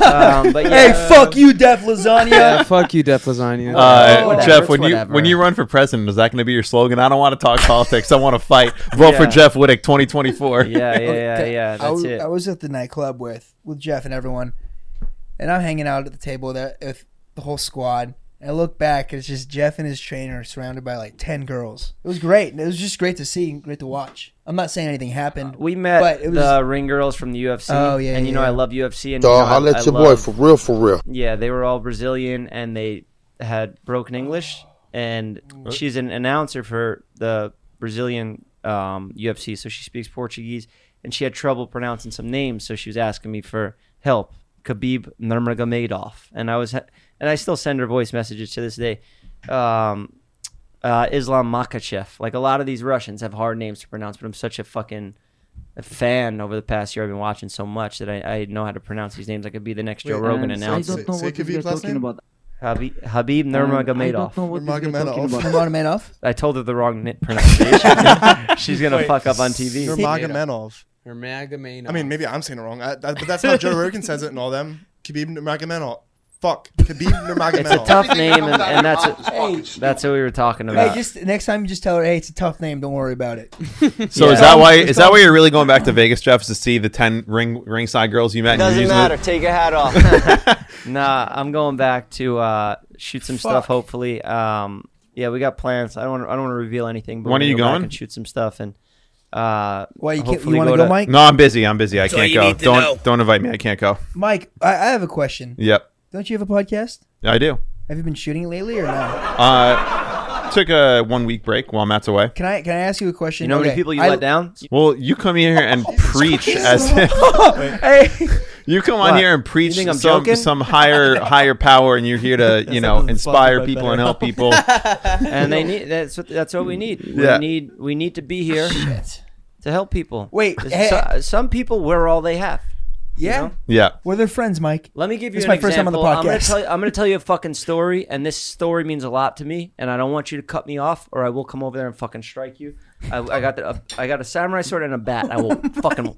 um, but yeah, Hey, fuck you, Def Lasagna. Yeah, fuck you, Def Lasagna. Uh, Whatever, Jeff, it's when you whatever. when you run for president, is that going to be your slogan? I don't want to talk politics. I want to fight. Vote for Yeah. Jeff Wittek, 2024. Yeah, yeah, yeah, Okay, yeah. I That's was, it. I was at the nightclub with with Jeff and everyone, and I'm hanging out at the table there with the whole squad. And I look back, it's just Jeff and his trainer surrounded by like ten girls. It was great. and It was just great to see, and great to watch. I'm not saying anything happened. We met But it was- the ring girls from the UFC. Oh, yeah, and you know yeah. I love UFC. And Dog, you know, holla I, at your I boy love- for real, for real. Yeah, they were all Brazilian and they had broken English. And she's an announcer for the Brazilian um, UFC, so she speaks Portuguese. And she had trouble pronouncing some names, so she was asking me for help. Khabib Nurmagomedov, and I was, and I still send her voice messages to this day. Um, uh, Islam Makhachev. Like a lot of these Russians have hard names to pronounce, but I'm such a fucking a fan over the past year. I've been watching so much that I, I know how to pronounce these names. I could be the next Joe Wait, Rogan and announcer. I don't know Say- what say this Khabib's last talking name? about. Habib, Habib Nurmagomedov. Nurmagomedov. Nurmagomedov. I told her the wrong ni- pronunciation. She's gonna Wait, fuck up on TV. Nurmagomedov. Nurmagomedov. I mean, maybe I'm saying it wrong, I, that, but that's how Joe Rogan says it and all them. Khabib Nurmagomedov. Fuck. Khabib Nurmagomedov. It's a tough name, and, and that's it. That's what we were talking about. Hey, just next time you just tell her, hey, it's a tough name. Don't worry about it. So Yeah. is that why? It's Is that why you're really going back to Vegas, Jeff? Is to see the ten ring ringside girls you met? and you're Doesn't using matter. it? Take your hat off. nah, I'm going back to uh, shoot some stuff. Hopefully, um, yeah, we got plans. I don't. Wanna, I don't want to reveal anything. But When we're are you gonna go back going? And shoot some stuff and. Uh, Why you can't, hopefully you want to go, Mike? No, I'm busy. I'm busy. I all can't you go. need to Don't know. don't invite me. I can't go. Mike, I, I have a question. Yep, Don't you have a podcast? Yeah, I do. Have you been shooting lately or no? Uh, took a one week break while Matt's away. Can I can I ask you a question? You know how many Okay, people you I- let down? Well, you come here and preach as hey, you come on What? here and preach think I'm some joking? some higher higher power, and you're here to you know inspire people and help people. and they need that's what that's what we need. Yeah. We need we need to be here to help people. Wait, So- hey- some people we're all they have. Yeah, know? Yeah, we're their friends, Mike. Let me give you This is an my first time on the example. I'm gonna podcast. tell you, I'm gonna tell you a fucking story, and this story means a lot to me, and I don't want you to cut me off, or I will come over there and fucking strike you. I, I got the, I got a samurai sword and a bat. I will fucking.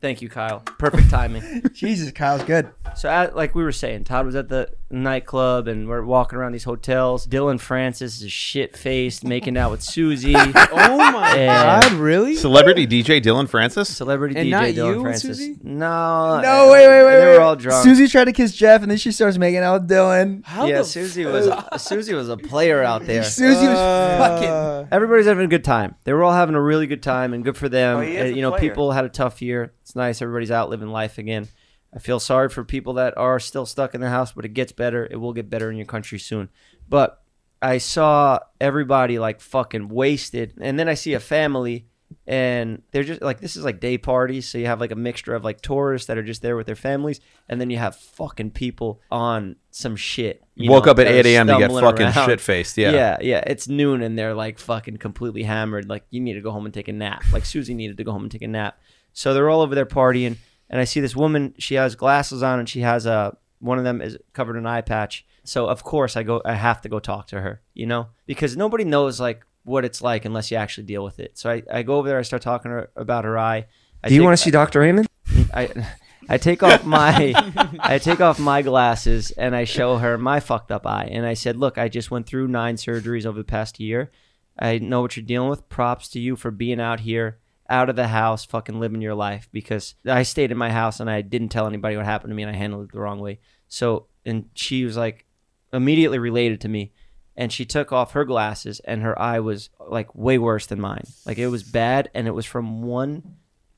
Thank you, Kyle. Perfect timing. Jesus, Kyle's good. So, at, like we were saying, Todd was at the nightclub, and we're walking around these hotels. Dillon Francis is shit faced, making out with Susie. oh my And- god, really? celebrity DJ Dillon Francis. Celebrity And DJ not Dillon you Francis. Susie? No, No, wait, wait, wait. They wait. were all drunk. Susie tried to kiss Jeff, and then she starts making out with Dillon. How yeah, the Susie was Susie was a player out there. Susie was Uh, fucking. Everybody's having a good time. They were all having a really good time, and good for them. Oh, he is Uh, a you know, player. people had a tough year. It's nice. Everybody's out living life again. I feel sorry for people that are still stuck in their house, but it gets better. It will get better in your country soon. But I saw everybody like fucking wasted, and then I see a family, and they're just like this is like day parties, so you have like a mixture of like tourists that are just there with their families, and then you have fucking people on some shit. you Woke know, up at 8 a.m. to get fucking shit-faced, yeah. yeah, yeah. It's noon, and they're like fucking completely hammered. Like you need to go home and take a nap. Like Susie needed to go home and take a nap. So they're all over there partying, and I see this woman. She has glasses on, and she has a one of them is covered in an eye patch. So of course I go. I have to go talk to her. You know, because nobody knows like what it's like unless you actually deal with it. So I, I go over there. I start talking to her about her eye. I Do you want to see Dr. Raymond? I I take off my I take off my glasses and I show her my fucked up eye and I said, "Look, I just went through nine surgeries over the past year. I know what you're dealing with. Props to you for being out here, out of the house, fucking living your life because I stayed in my house and I didn't tell anybody what happened to me and I handled it the wrong way." So, and she was like immediately related to me and she took off her glasses and her eye was like way worse than mine. Like it was bad and it was from one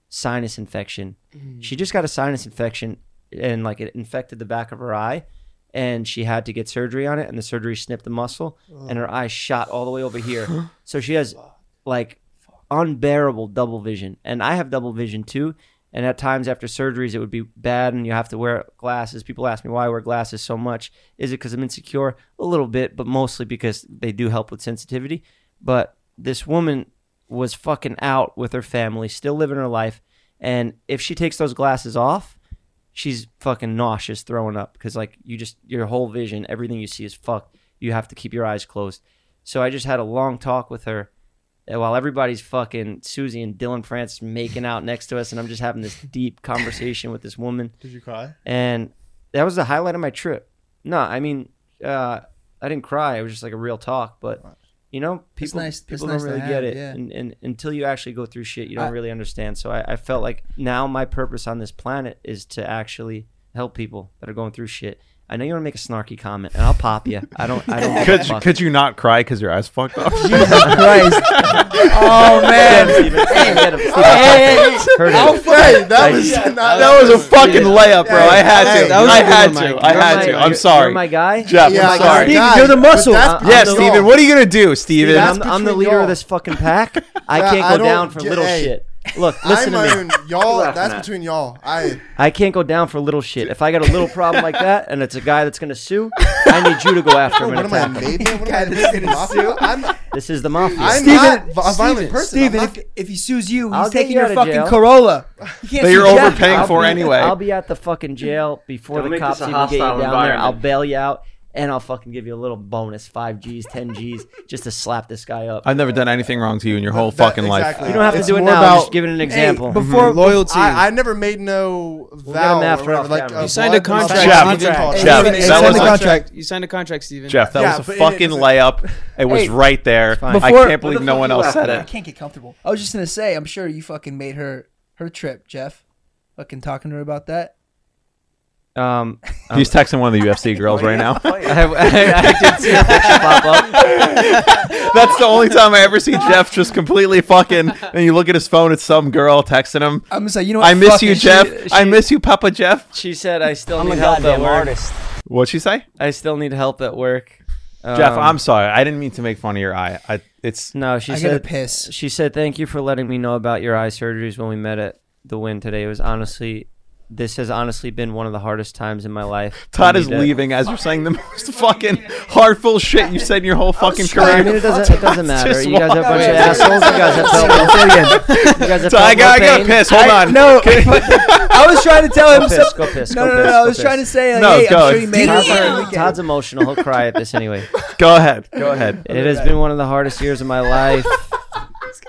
sinus infection. Mm. She just got a sinus infection and like it infected the back of her eye and she had to get surgery on it and the surgery snipped the muscle and her eye shot all the way over here. so she has like unbearable double vision and I have double vision too. And at times after surgeries, it would be bad, and you have to wear glasses. People ask me why I wear glasses so much. Is it because I'm insecure? A little bit, but mostly because they do help with sensitivity. But this woman was fucking out with her family, still living her life. And if she takes those glasses off, she's fucking nauseous, throwing up because like you just your whole vision, everything you see is fucked. You have to keep your eyes closed. So I just had a long talk with her while everybody's fucking Susie and Dillon Francis making out next to us, and I'm just having this deep conversation with this woman. Did you cry? And that was the highlight of my trip. No, I mean, uh, I didn't cry. It was just like a real talk, but. You know, people nice- people nice don't really have, get it, yeah. and, and until you actually go through shit, you don't I- really understand. So I, I felt like now my purpose on this planet is to actually help people that are going through shit. I know you want to make a snarky comment, and I'll pop you. I don't. I don't. Could you, could you not cry because your eyes fucked up? Jesus Christ. Oh man. Get him, Steven. Steven, get him. Steven. Hey, hey, Heard it. I'll fight. That Like- was not, that was a fucking layup, bro. I had Hey, to. that was I a had to. Mike. I had to. I'm sorry. You're my guy. Jeff, Yeah, I'm sorry. Steven, you're the muscle. but that's Yeah, between Steven, what are you gonna do, Steven? I'm, I'm the leader of this fucking pack. I can't go down for get- little shit. Look, listen I'm to my me. own. Y'all, laughing that's at? between y'all. I I can't go down for little shit. If I got a little problem like that, and it's a guy that's gonna sue, I need you to go after him what and am I, attack him. Maiden? What am I, Guy that's Maiden gonna Mafia? I'm, This is the mafia. I'm Steven, not a violent Steven, person. Steven, I'm not- if, if he sues you, he's I'll get taking you your out of fucking jail. Corolla. You can't That sue you're Jeff. overpaying I'll for be- anyway. I'll be at the fucking jail before Don't the make cops this a even get you hostile down there. I'll environment. bail you out, and I'll fucking give you a little bonus, five G's, ten G's, just to slap this guy up. I've never done anything wrong to you in your whole That- fucking exactly. life. you don't have to It's do it more now. I'm about- just giving an example. Hey, mm-hmm. before Loyalty. I, I never made no get vow. him or after whatever, off like, camera. You signed a blood, contract. what's Jeff, that Steven. called? Jeff, that you signed was a a- contract. You signed a contract, Steven. Jeff, that Yeah, was a but it fucking isn't- layup. It was Hey, right there. I Before- can't believe no one else said laughing I it. can't get comfortable. I was just gonna say, I'm sure you fucking made her her trip, Jeff. Fucking talking to her about that. Um, He's texting one of the UFC girls right now. I, I, I did see a picture pop up. That's the only time I ever see Jeff just completely fucking. And you look at his phone, it's some girl texting him. I'm gonna say, you know what? I miss Fuck you. Jeff. she- I miss you, Papa Jeff. She said, "I still I'm need help at work. artist. What'd she say? I still need help at work." Jeff, Um, I'm sorry. I didn't mean to make fun of your eye. I, it's No, she I gotta said. piss. She said, "Thank you for letting me know about your eye surgeries when we met at the Win today. It was honestly, this has honestly been one of the hardest times in my life." Todd is to- leaving as you're saying the most fucking heartful shit you said in your whole fucking I mean, career. it doesn't, it doesn't matter. You guys have a bunch of assholes. You guys have felt no You guys have So I felt got, I got pain. piss. Hold I- on. No, I was trying to tell him. Go piss, some- go piss, No, no, no, no. I was trying to say, like, No, hey, go. I'm sure you made Todd's, for. Todd's emotional. He'll cry at this anyway. Go ahead. Go ahead. It has been one of the hardest years of my life.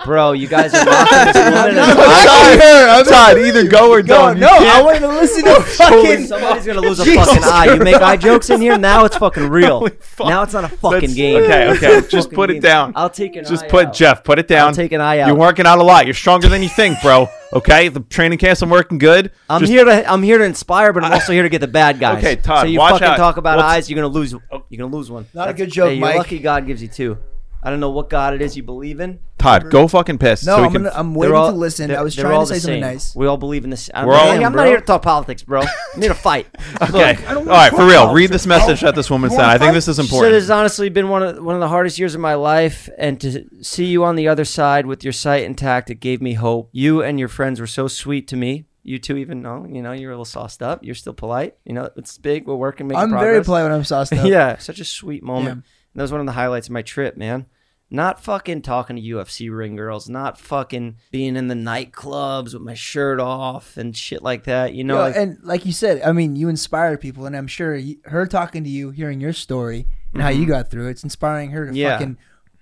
Bro, you guys are mocking this woman. not and- I'm Todd, either go or Go, don't. No, I can't- wanted to listen to fucking. Somebody's gonna lose a Jesus fucking eye. You make eye jokes in here. Now it's fucking real. Fuck. Now it's not a fucking That's- game. okay, okay. Just fucking put it game. down. I'll take an eye. Just eye put out. Jeff. Put it down. I'll take an eye out. You're working out a lot. You're stronger than you think, bro. Okay, the training camps I'm working good. I'm Just- here to I'm here to inspire, but I'm also here to get the bad guys. Okay, Todd, So you watch fucking out. talk about What's- eyes, you're gonna lose. You're gonna lose one. Not a good joke, hey, you're Mike. lucky God gives you two. I don't know what God it is you believe in. Todd, go fucking piss. No, so we I'm, can. gonna, I'm waiting all- to listen. I was trying to say something nice. We all believe in this. I'm, We're all- Hey, I'm not here to talk politics, bro. I'm here to fight. okay. All right, for real. Read this message that this woman sent. I think this is Shit important. has honestly been one of one of the hardest years of my life, and to see you on the other side with your sight intact, it gave me hope. You and your friends were so sweet to me. You two, even though you know you're a little sauced up, you're still polite. You know it's big. We're working. Making I'm very polite when I'm sauced up. yeah, such a sweet moment. Yeah. And that was one of the highlights of my trip, man. Not fucking talking to UFC ring girls, not fucking being in the nightclubs with my shirt off and shit like that. You know, Yo, like, and like you said, I mean, you inspire people, and I'm sure you, her talking to you, hearing your story and how you Mhm. got through, it's inspiring her to Yeah. fucking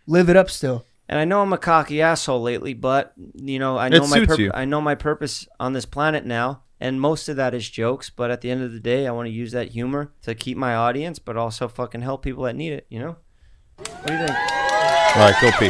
live it up still. And I know I'm a cocky asshole lately, but you know, I know It my suits purp- you. I know my purpose on this planet now, and most of that is jokes. But at the end of the day, I want to use that humor to keep my audience, but also fucking help people that need it. You know? What do you think? All right, go pee.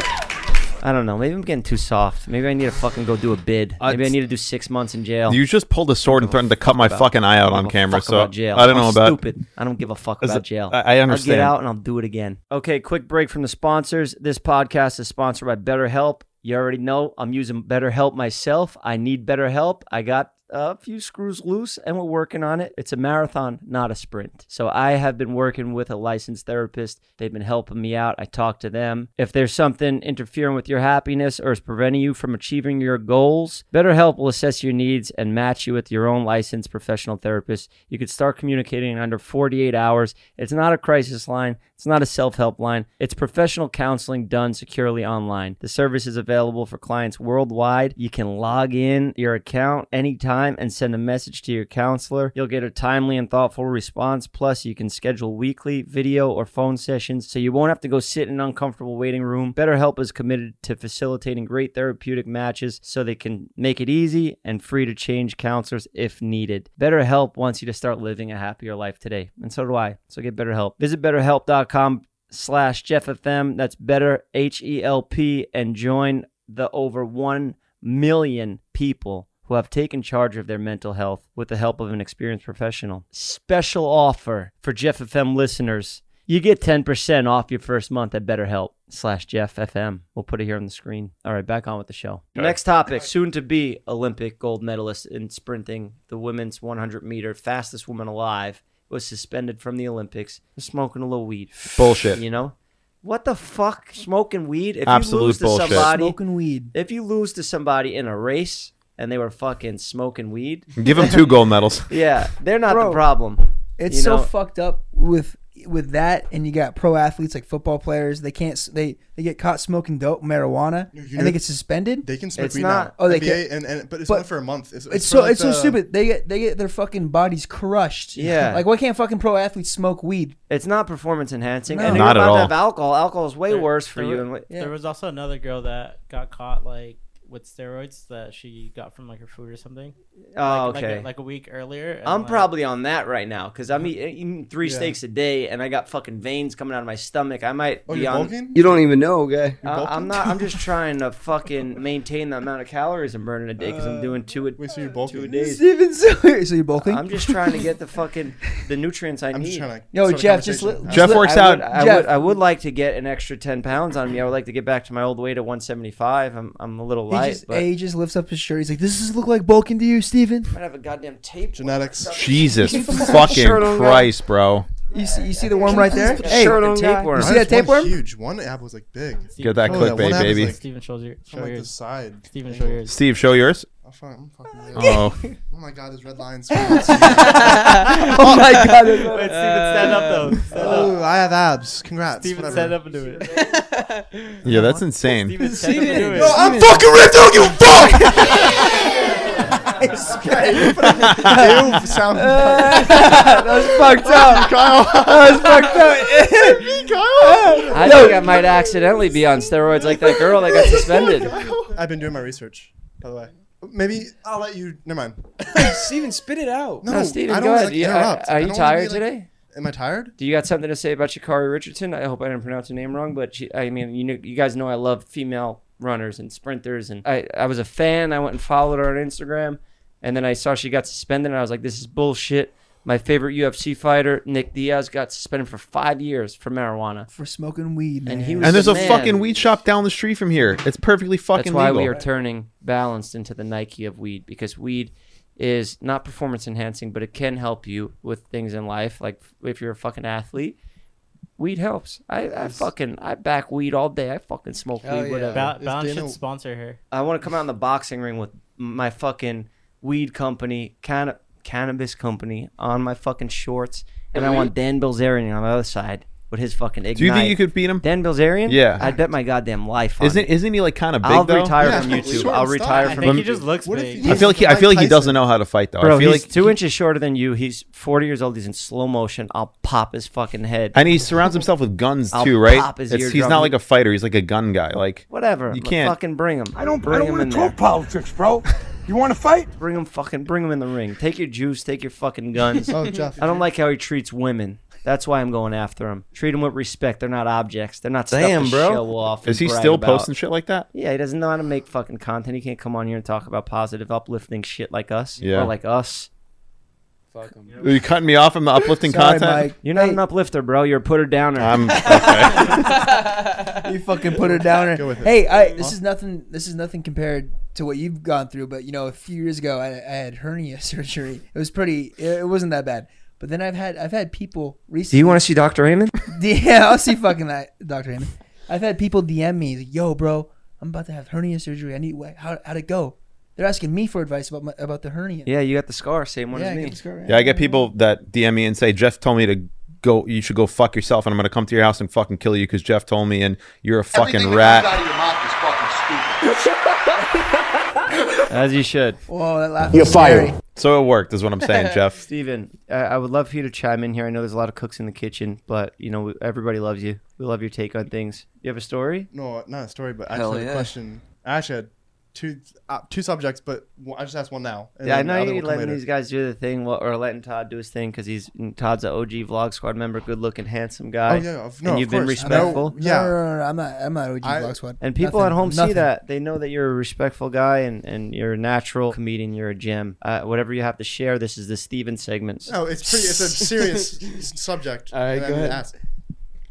I don't know. Maybe I'm getting too soft. Maybe I need to fucking go do a bid. Maybe I need to do six months in jail. You just pulled a sword and threatened to cut my about- fucking eye out on don't give a camera. So about jail. I don't know I'm about. stupid. I don't give a fuck about it- jail. I- I understand. I'll get out and I'll do it again. Okay, quick break from the sponsors. This podcast is sponsored by BetterHelp. You already know I'm using BetterHelp myself. I need BetterHelp. I got a few screws loose and we're working on it. It's a marathon, not a sprint. So I have been working with a licensed therapist. They've been helping me out. I talk to them. If there's something interfering with your happiness or is preventing you from achieving your goals, BetterHelp will assess your needs and match you with your own licensed professional therapist. You could start communicating in under 48 hours. It's not a crisis line. It's not a self help line. It's professional counseling done securely online. The service is available for clients worldwide. You can log in your account anytime and send a message to your counselor. You'll get a timely and thoughtful response. Plus, you can schedule weekly video or phone sessions so you won't have to go sit in an uncomfortable waiting room. BetterHelp is committed to facilitating great therapeutic matches so they can make it easy and free to change counselors if needed. BetterHelp wants you to start living a happier life today. And so do I. So get BetterHelp. Visit betterhelp.com slash JeffFM. That's better H E L P and join the over one million people who have taken charge of their mental health with the help of an experienced professional. Special offer for Jeff FM listeners. You get 10% off your first month at BetterHelp slash Jeff FM. We'll put it here on the screen. All right, back on with the show. Next topic, soon to be Olympic gold medalist in sprinting, the women's 100 meter fastest woman alive was suspended from the Olympics for smoking a little weed. Bullshit. You know? What the fuck? Smoking weed? If Absolute you lose to bullshit. somebody Smoking weed. if you lose to somebody in a race and they were fucking smoking weed, Give them two gold medals. yeah, they're not the problem. It's You so fucked up with with that, and you got pro athletes like football players. They can't. They they get caught smoking dope marijuana, You and they get suspended. They can smoke It's weed not- now. Oh, they NBA, can- and, and but it's but only for a month. It's, It's for so like it's so uh, stupid. They get they get their fucking bodies crushed. Yeah. Like why can't fucking pro athletes smoke weed? It's not performance enhancing. No. And Not you're at all. have alcohol. Alcohol is way There- worse for there you. were- And Yeah. There was also another girl that got caught like with steroids that she got from like her food or something. oh, Like- like a- okay. Like a, week earlier. I'm like- probably on that right now because I'm eat- uh-huh. eating three Yeah. steaks a day and I got fucking veins coming out of my stomach. I might Oh, be you're on. bulking? You don't even know, guy. You're I- bulking? I'm not. I'm just trying to fucking maintain the amount of calories I'm burning a day because I'm uh, doing two a, Wait, so you're two a bulking? days. Steven, so, so you're bulking? I'm just trying to get the fucking the nutrients I I'm need. just trying to. Yo, Jeff, just li- Jeff li- works I out. Would, I, Jeff. would, I would like to get an extra 10 pounds on me. I would like to get back to my old weight of 175. I'm, I'm a little he light, just, but hey, just lifts up his shirt. He's like, "This does look like bulking to you, Steven? I might have a goddamn tape. Genetics. Jesus fucking Shirt on, guy. Christ, bro. You see, you see the worm right there? Hey, shirt on, you see that tapeworm? Huge. One ab was like big. Get that Oh, yeah, one clickbait, ab baby. Steven shows your. Show Show the yours. side. Steven, show yours. Steve, show yours. I'll find- I'm fucking. Oh, Oh my god, there's red lines. oh my oh god! Wait, Steven, stand up though. Oh, stand up. oh, I have abs. Congrats. Steven, whatever. stand up and do it. yeah, that's insane. Steven, stand up and do it. No, I'm fucking ripped. I don't give a fuck. Ew, sound. Uh, that was fucked up. That was fucked up. I think I might accidentally be on steroids like that girl that got suspended. I've been doing my research, by the way. Maybe I'll let you. Never mind. Steven, spit it out. No, No, Steven, I go don't ahead. like, You- uh, interrupt. are you don't wanna tired be, like- today? Am I tired? Do you got something to say about Sha'Carri Richardson? I hope I didn't pronounce her name wrong, but she, I mean, you know, you guys know I love female runners and sprinters, and I, I was a fan. I went and followed her on Instagram, and then I saw she got suspended, and I was like, this is bullshit. My favorite UFC fighter, Nick Diaz, got suspended for five years for marijuana. For smoking weed, And he was And there's the a man. fucking weed shop down the street from here. It's perfectly fucking That's why legal. we are turning balanced into the Nike of weed because weed is not performance enhancing, but it can help you with things in life. Like if you're a fucking athlete, weed helps. I, I fucking I back weed all day. I fucking smoke Hell weed, yeah. whatever. Ba- Is Balance should sponsor her. I want to come out in the boxing ring with my fucking weed company, canna- cannabis company, on my fucking shorts, and I want Dan Bilzerian on the other side with his fucking ignite. Do you think you could beat him? Dan Bilzerian? Yeah. I'd bet my goddamn life on Isn't it. isn't he like kind of big I'll though? retire Yeah, from short YouTube. and I'll stocky. retire I from think he just looks What if big. he- I feel like he, I feel like he Tyson. doesn't know how to fight though. Bro, I feel he's like two inches shorter than you. He's 40 years old. He's in slow motion. I'll pop his fucking head. and he surrounds himself with guns I'll too, right? pop his It's- he's eardrum. not like a fighter. He's like a gun guy. Like Whatever. You can't- fucking bring him. I don't, bring I don't him want in to there. talk politics, bro. You want to fight? Bring him fucking. Bring him in the ring. Take your juice. Take your fucking guns. Oh, Jeff. I don't like how he treats women. That's why I'm going after him. Treat him with respect. They're not objects. They're not Damn, stuff to bro. show off. is and he brag still about. posting shit like that? Yeah, he doesn't know how to make fucking content. He can't come on here and talk about positive, uplifting shit like us. Yeah. Or like us. Fuck him. Are you cutting me off from the uplifting Sorry, content? Mike. You're not Hey, an uplifter, bro. You're a putter downer. I'm okay. you fucking put her down. Go with it. Hey, I, this is nothing. This is nothing compared to what you've gone through. But you know, a few years ago, I, I had hernia surgery. It was pretty. It, it wasn't that bad. But then I've had I've had people recently. Do you want to see Dr. Heyman? Yeah, I'll see fucking that, Doctor Heyman. I've had people DM me, like, "Yo, bro, I'm about to have hernia surgery. I need wh- how how'd it go?" They're asking me for advice about my, about the hernia. yeah, you got the scar. Same one Yeah, as me. get the scar, right? Yeah, I get people that DM me and say Jeff told me to go. You should go fuck yourself, and I'm gonna come to your house and fucking kill you because Jeff told me, and you're a fucking rat. As you should. Whoa, that laugh. You're was scary. fired. So it worked, is what I'm saying, Jeff. Steven, I, I would love for you to chime in here. I know there's a lot of cooks in the kitchen, but you know everybody loves you. We love your take on things. You have a story? No, not a story, but Hell actually yeah. a question. I actually had two uh, two subjects, but I just asked one now. and Yeah, I know you're letting later. these guys do the thing, well, or letting Todd do his thing because he's Todd's an OG Vlog Squad member, good-looking, handsome guy. Oh yeah, no, and you've been respectful. No, yeah, No, no, no, no, I'm not. I'm not OG I- Vlog Squad. And people Nothing, at home see that. They know that you're a respectful guy and, and you're a natural comedian. You're a gem. Uh, whatever you have to share, this is the Steven segment. No, it's pretty. It's a serious subject. All right, and go ahead. ask,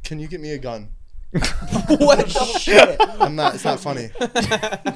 Can you get me a gun? what the shit? I'm not. It's not funny.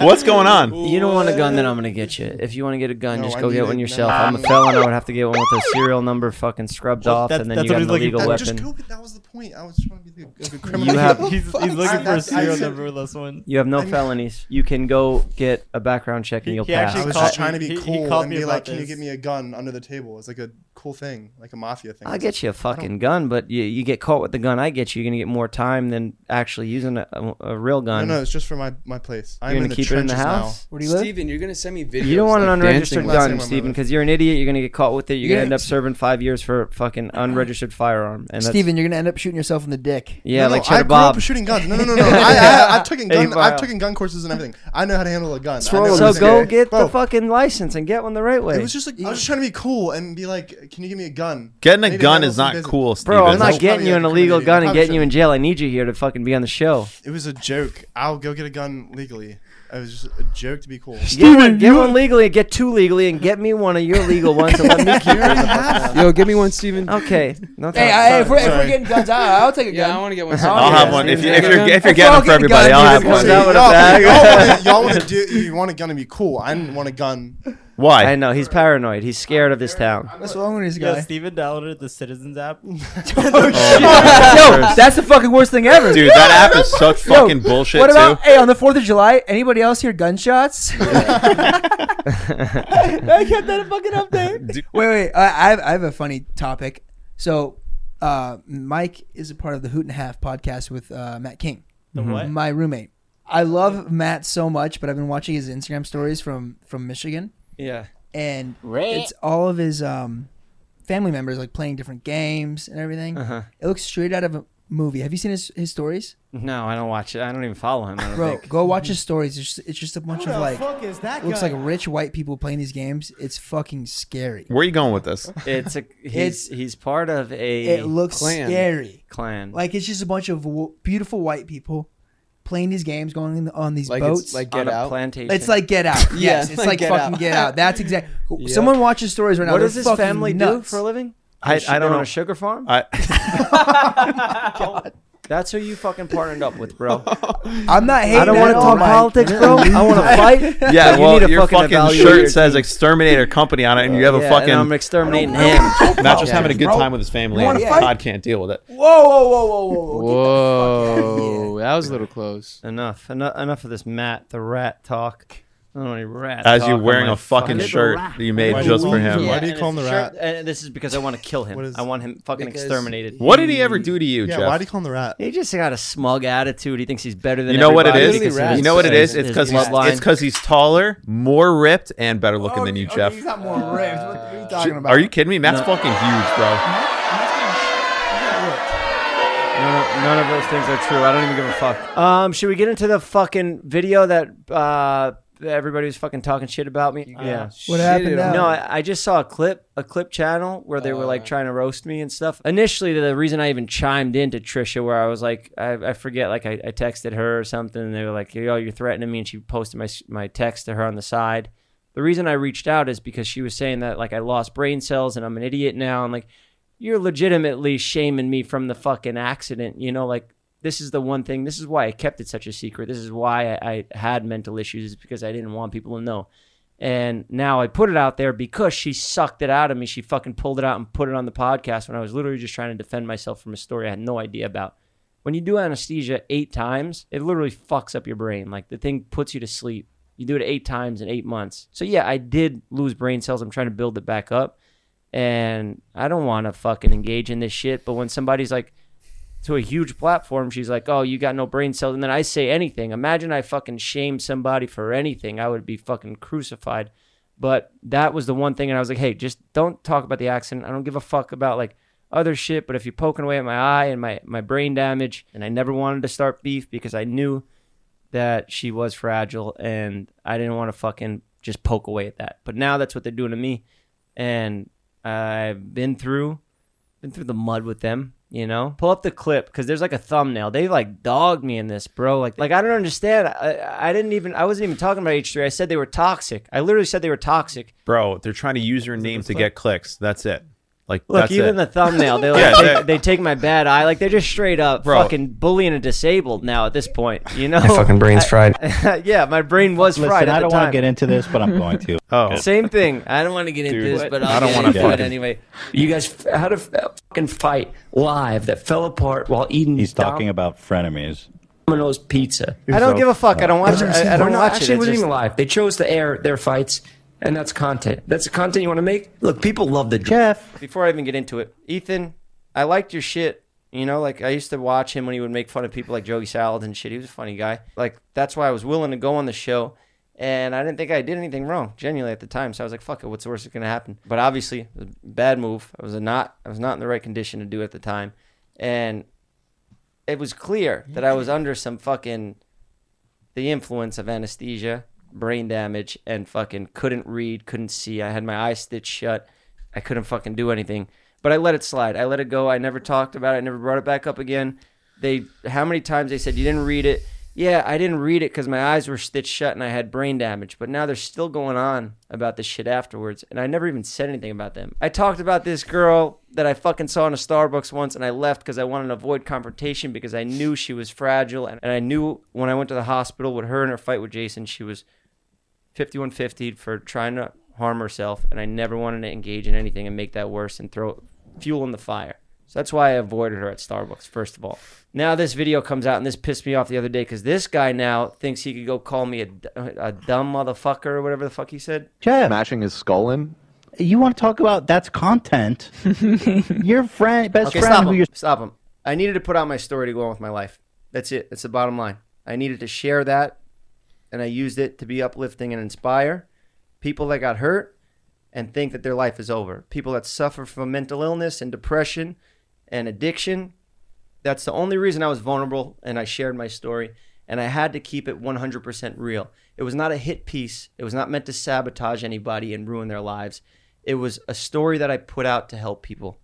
What's going on? You don't want a gun, then I'm gonna get you. If you want to get a gun, No, just I go need get it one yourself. now. I'm a felon. I would have to get one with a serial number fucking scrubbed Well, off, that- and then that's you what got he's an looking illegal for. That, weapon. just go. with- That was the point. I was trying to be a good criminal. You have- he's, he's looking for I- a serial I- number with this one. You have no I'm- felonies. You can go get a background check and He- you'll he pass. actually I was called just trying to me- be he- he cool called and me be about like, "Can you this. get me a gun under the table?" It's like a cool thing, like a mafia thing. I'll get you a fucking gun, but you, you get caught with the gun I get you, you're gonna get more time than actually using a, a, a real gun. no, no, it's just for my my place. I'm you're in gonna the keep it in the trenches house. Where do you live? Steven, you're gonna send me videos. You don't want an like, unregistered dancing last gun, time I'm Steven, with- because you're an idiot. You're gonna get caught with it. You're, You're gonna gonna- end up serving five years for a fucking unregistered firearm. And that's, Steven, you're gonna end up shooting yourself in the dick. yeah, no, no, like I Cheddar grew Bob. up shooting guns. No, no, no, no. I, I, I've taken Hey, gun. Vile. I've taken gun courses and everything. I know how to handle a gun. I know with So this go guy? get Bro, the fucking license and get one the right way. It was just like I was just trying to be cool and be like, "Can you give me a gun?" Getting a Maybe gun handle is some not business. cool, Steven. Bro, I'm not That's getting you an illegal gun and getting you in jail. I need you here to fucking be on the show. It was a joke. I'll go get a gun legally. It was just a joke to be cool. Get one, get one legally, get two legally, and get me one of your legal ones and let me keep it. Yo, give me one, Steven. Okay. No Hey. I, if, we're, if we're getting guns, I'll, I'll take a gun. Yeah, I want to get one. I'll Yeah, have one. If, you, if you're if you're getting them for everybody, gun, I'll you have one. comes out y'all, wanna- y'all want to do? You want a gun to be cool. I didn't want a gun. Why? I know he's paranoid. He's scared of this town. What's wrong with this Yeah, guy? Steven downloaded the Citizens app. Yo, that's the fucking worst thing ever. Dude, that app is such Yo, fucking bullshit What about too. hey on the Fourth of July? Anybody else hear gunshots? I get that fucking update. Dude. Wait, wait. I, I have I have a funny topic. So, uh, Mike is a part of the Hoot and Half podcast with uh, Matt King, The what? my roommate. I love Matt so much, but I've been watching his Instagram stories from from Michigan, Yeah. and it's all of his um, family members like playing different games and everything. Uh-huh. It looks straight out of a movie. Have you seen his his stories? No, I don't watch it. I don't even follow him. I don't Bro, think. go watch his stories. It's just, it's just a bunch of like looks like rich white people playing these games. It's fucking scary. Where are you going with this? It's a he's he's part of a It looks clan. scary. clan. Like it's just a bunch of w- beautiful white people playing these games, going in the, on these Like boats. it's like on Get a Out. plantation. It's like Get Out. Yeah, yes, it's like like, Get fucking Out. Get Out. That's exactly. Yeah. Someone watches stories right now. what they're does his fucking family do for a living? I, I don't on know. a sugar farm. I, That's who you fucking partnered up with, bro. I'm not hating. I don't want want to talk politics, bro. I want to fight. yeah, You well, need your fucking fucking, shirt your says team. "Exterminator Company" on it, and you have a Yeah, fucking and I'm exterminating him. not just Yeah. having a good Bro, time with his family. you wanna and fight? God can't deal with it. Whoa, whoa, whoa, whoa, whoa, whoa. Whoa, that was a little close. Enough, enough, enough of this Matt the rat talk. I any rat. As you're on wearing my a fucking little shirt rat. that you made Why do just you for him- him. Why do you and call him it's the a rat? shirt- And this is because I want to kill him. What is- I want him fucking Because exterminated. What did he ever do to you, Yeah, Jeff? why do you call him the rat? He just got a smug attitude. He thinks he's better than You You know what it everybody because of Literally You know what it is? his It's because he's bloodline. it's because he's taller, more ripped, and better looking than you, Okay, Jeff. He's not more ripped. What, what are you talking about? Are you kidding me? Matt's fucking huge, bro. None, none of those things are true. I don't even give a fuck. Um, should we get into the fucking video that uh everybody was fucking talking shit about me? Yeah. Uh, what happened now? No, I, I just saw a clip, a clip channel where they were like trying to roast me and stuff. Initially, the reason I even chimed into Trisha, where I was like, I, I forget, like I, I texted her or something, and they were like, "Yo, you're threatening me," and she posted my my text to her on the side. The reason I reached out is because she was saying that like I lost brain cells and I'm an idiot now. I'm like, you're legitimately shaming me from the fucking accident. You know, like this is the one thing. This is why I kept it such a secret. This is why I, I had mental issues. Is because I didn't want people to know. And now I put it out there because she sucked it out of me. She fucking pulled it out and put it on the podcast when I was literally just trying to defend myself from a story I had no idea about. When you do anesthesia eight times, it literally fucks up your brain. Like the thing puts you to sleep. You do it eight times in eight months. So yeah, I did lose brain cells. I'm trying to build it back up. And I don't want to fucking engage in this shit. But when somebody's like, to a huge platform, she's like, "Oh, you got no brain cells," and then I say anything. Imagine I fucking shame somebody for anything. I would be fucking crucified. But that was the one thing, and I was like, "Hey, just don't talk about the accident. I don't give a fuck about like other shit. But if you're poking away at my eye and my my brain damage, and I never wanted to start beef because I knew that she was fragile, and I didn't want to fucking just poke away at that. But now that's what they're doing to me, and I've been through been through the mud with them. You know, pull up the clip because there's like a thumbnail. They like dogged me in this, bro. Like, like I don't understand. I, I didn't even. I wasn't even talking about H three. I said they were toxic. I literally said they were toxic. Bro, they're trying to use your name to get clicks. That's it. Like Look, that's even it. the thumbnail, they like, Yeah, they, they're- take my bad eye. Like they're just straight up Bro. fucking bullying a disabled now at this point. You know, My fucking brain's fried. yeah, my brain was Listen, fried. At I don't want to get into this, but I'm going to. Oh. Same thing. I don't want to get into Dude, this, what? but I I'll don't wanna into it anyway. You guys f- had a f- fucking fight live that fell apart while eating He's talking about frenemies. Domino's pizza. I don't give a fuck. I uh, don't watch it. I, I don't Or no, watch actually, it. it It's wasn't just- even live. They chose to air their fights, and that's content. That's the content you want to make. Look, people love the Jeff. before I even get into it, Ethan, I liked your shit. You know, like I used to watch him when he would make fun of people like Joey Salad and shit. He was a funny guy. Like that's why I was willing to go on the show. And I didn't think I did anything wrong, genuinely at the time. So I was like, "Fuck it, what's the worst that's gonna happen?" But obviously, it was a bad move. I was a not, I was not in the right condition to do it at the time, and it was clear that I was under some fucking the influence of anesthesia, brain damage, and fucking couldn't read, couldn't see. I had my eyes stitched shut. I couldn't fucking do anything. But I let it slide. I let it go. I never talked about it. I never brought it back up again. They, how many times they said you didn't read it? Yeah, I didn't read it because my eyes were stitched shut and I had brain damage. But now they're still going on about this shit afterwards, and I never even said anything about them. I talked about this girl that I fucking saw in a Starbucks once, and I left because I wanted to avoid confrontation because I knew she was fragile, and, and I knew when I went to the hospital with her and her fight with Jason, she was 5150 for trying to harm herself, and I never wanted to engage in anything and make that worse and throw fuel in the fire. So that's why I avoided her at Starbucks, first of all. Now this video comes out, and this pissed me off the other day because this guy now thinks he could go call me a dumb motherfucker or whatever the fuck he said. Jeff. Smashing his skull in. You want to talk about that's content? your friend, best okay, friend, stop who him. you're Stop him. I needed to put out my story to go on with my life. That's it. That's the bottom line. I needed to share that, and I used it to be uplifting and inspire people that got hurt and think that their life is over. People that suffer from mental illness and depression and addiction. That's the only reason I was vulnerable and I shared my story. And I had to keep it 100% real. It was not a hit piece. It was not meant to sabotage anybody and ruin their lives. It was a story that I put out to help people.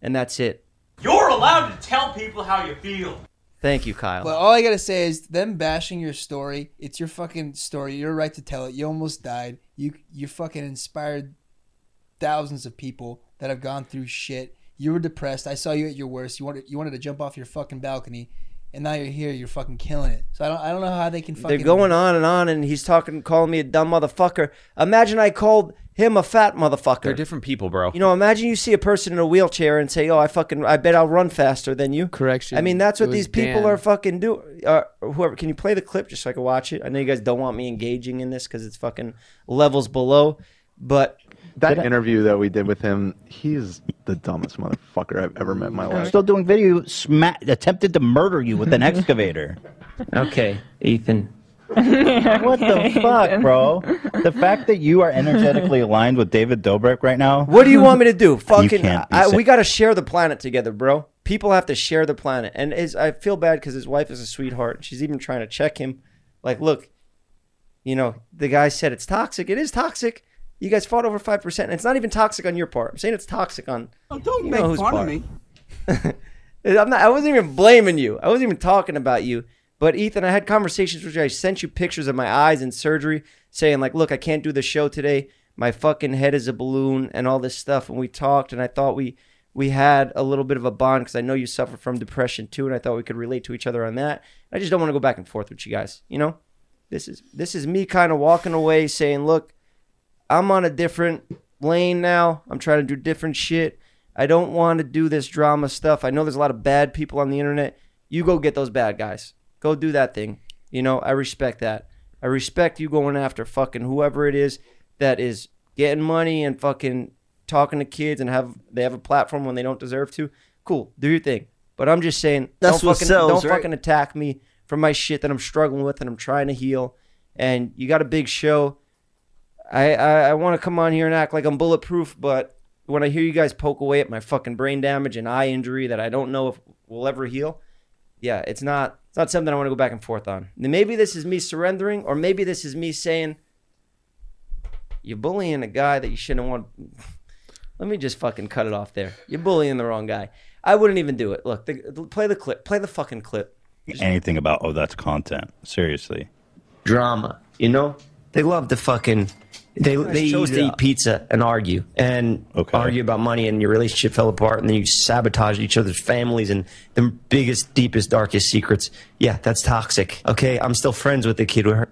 And that's it. You're allowed to tell people how you feel. Thank you, Kyle. But all I gotta say is them bashing your story. It's your fucking story. You're right to tell it. You almost died. You you fucking inspired thousands of people. that have gone through shit. You were depressed. I saw you at your worst. You wanted you wanted to jump off your fucking balcony, and now you're here. You're fucking killing it. So I don't I don't know how they can fucking. They're going on and on, and he's talking, calling me a dumb motherfucker. Imagine I called him a fat motherfucker. They're different people, bro. You know, imagine you see a person in a wheelchair and say, "Oh, I fucking, I bet I'll run faster than you." Correction. I mean, that's It what was these people Dan. are fucking do. Uh, whoever, can you play the clip just so I can watch it? I know you guys don't want me engaging in this because it's fucking levels below, but That interview that we did with him, he's the dumbest motherfucker I've ever met in my life. Still doing video, sma- attempted to murder you with an excavator. Okay, Ethan. what the fuck, bro? The fact that you are energetically aligned with David Dobrik right now. What do you want me to do? Fucking, can't be I, we got to share the planet together, bro. People have to share the planet, and his, I feel bad because his wife is a sweetheart. She's even trying to check him, like, look, you know, the guy said it's toxic. It is toxic. You guys fought over five percent, and it's not even toxic on your part. I'm saying it's toxic on. Oh, don't make fun of me. I'm not. I wasn't even blaming you. I wasn't even talking about you. But Ethan, I had conversations with you. I sent you pictures of my eyes in surgery, saying like, "Look, I can't do the show today. My fucking head is a balloon, and all this stuff." And we talked, and I thought we we had a little bit of a bond because I know you suffer from depression too, and I thought we could relate to each other on that. I just don't want to go back and forth with you guys. You know, this is this is me kind of walking away, saying, "Look, I'm on a different lane now. I'm trying to do different shit. I don't want to do this drama stuff. I know there's a lot of bad people on the internet. You go get those bad guys. Go do that thing. You know, I respect that. I respect you going after fucking whoever it is that is getting money and fucking talking to kids and have they have a platform when they don't deserve to. Cool, do your thing. But I'm just saying, That's don't fucking sells, don't right? fucking attack me for my shit that I'm struggling with and I'm trying to heal. And you got a big show. I I, I want to come on here and act like I'm bulletproof, but when I hear you guys poke away at my fucking brain damage and eye injury that I don't know if will ever heal, yeah, it's not it's not something I want to go back and forth on. Maybe this is me surrendering, or maybe this is me saying you're bullying a guy that you shouldn't want. Let me just fucking cut it off there. You're bullying the wrong guy. I wouldn't even do it. Look, the, play the clip. Play the fucking clip. Anything about oh that's content. Seriously. drama. You know, they love the fucking. They they chose used to eat pizza and argue and argue about money, and your relationship fell apart, and then you sabotage each other's families and the biggest, deepest, darkest secrets. Yeah, that's toxic. Okay, I'm still friends with the kid. With her.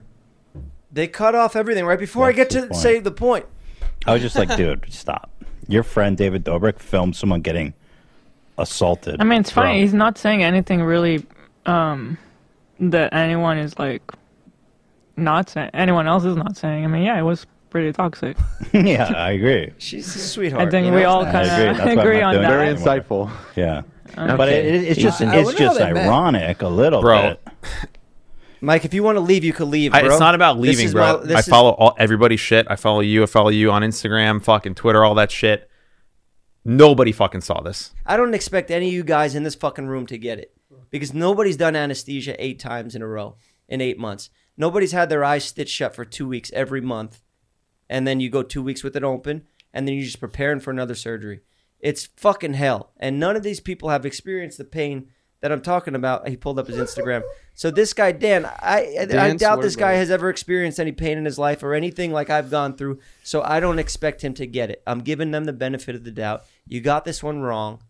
They cut off everything right before I get to point? say the point. I was just like, dude, stop. Your friend David Dobrik filmed someone getting assaulted. I mean, it's funny. drunk. He's not saying anything really um, that anyone is like not saying. Anyone else is not saying. I mean, yeah, it was pretty toxic. yeah, I agree. She's a sweetheart. I think you we know? all I kind agree. of That's agree on that. Very insightful. Yeah. Okay. But it, it's just I- I it's just they met. ironic a little Bro. bit. Mike, if you want to leave, you could leave. I, it's not about leaving, is bro. my- this I is- follow all everybody's shit. I follow you. I follow you on Instagram, fucking Twitter, all that shit. Nobody fucking saw this. I don't expect any of you guys in this fucking room to get it because nobody's done anesthesia eight times in a row in eight months. Nobody's had their eyes stitched shut for two weeks every month, and then you go two weeks with it open, and then you're just preparing for another surgery. It's fucking hell, and none of these people have experienced the pain that I'm talking about. He pulled up his Instagram. So this guy Dan, I I, I doubt this guy has ever experienced any pain in his life or anything like I've gone through. So I don't expect him to get it. I'm giving them the benefit of the doubt. You got this one wrong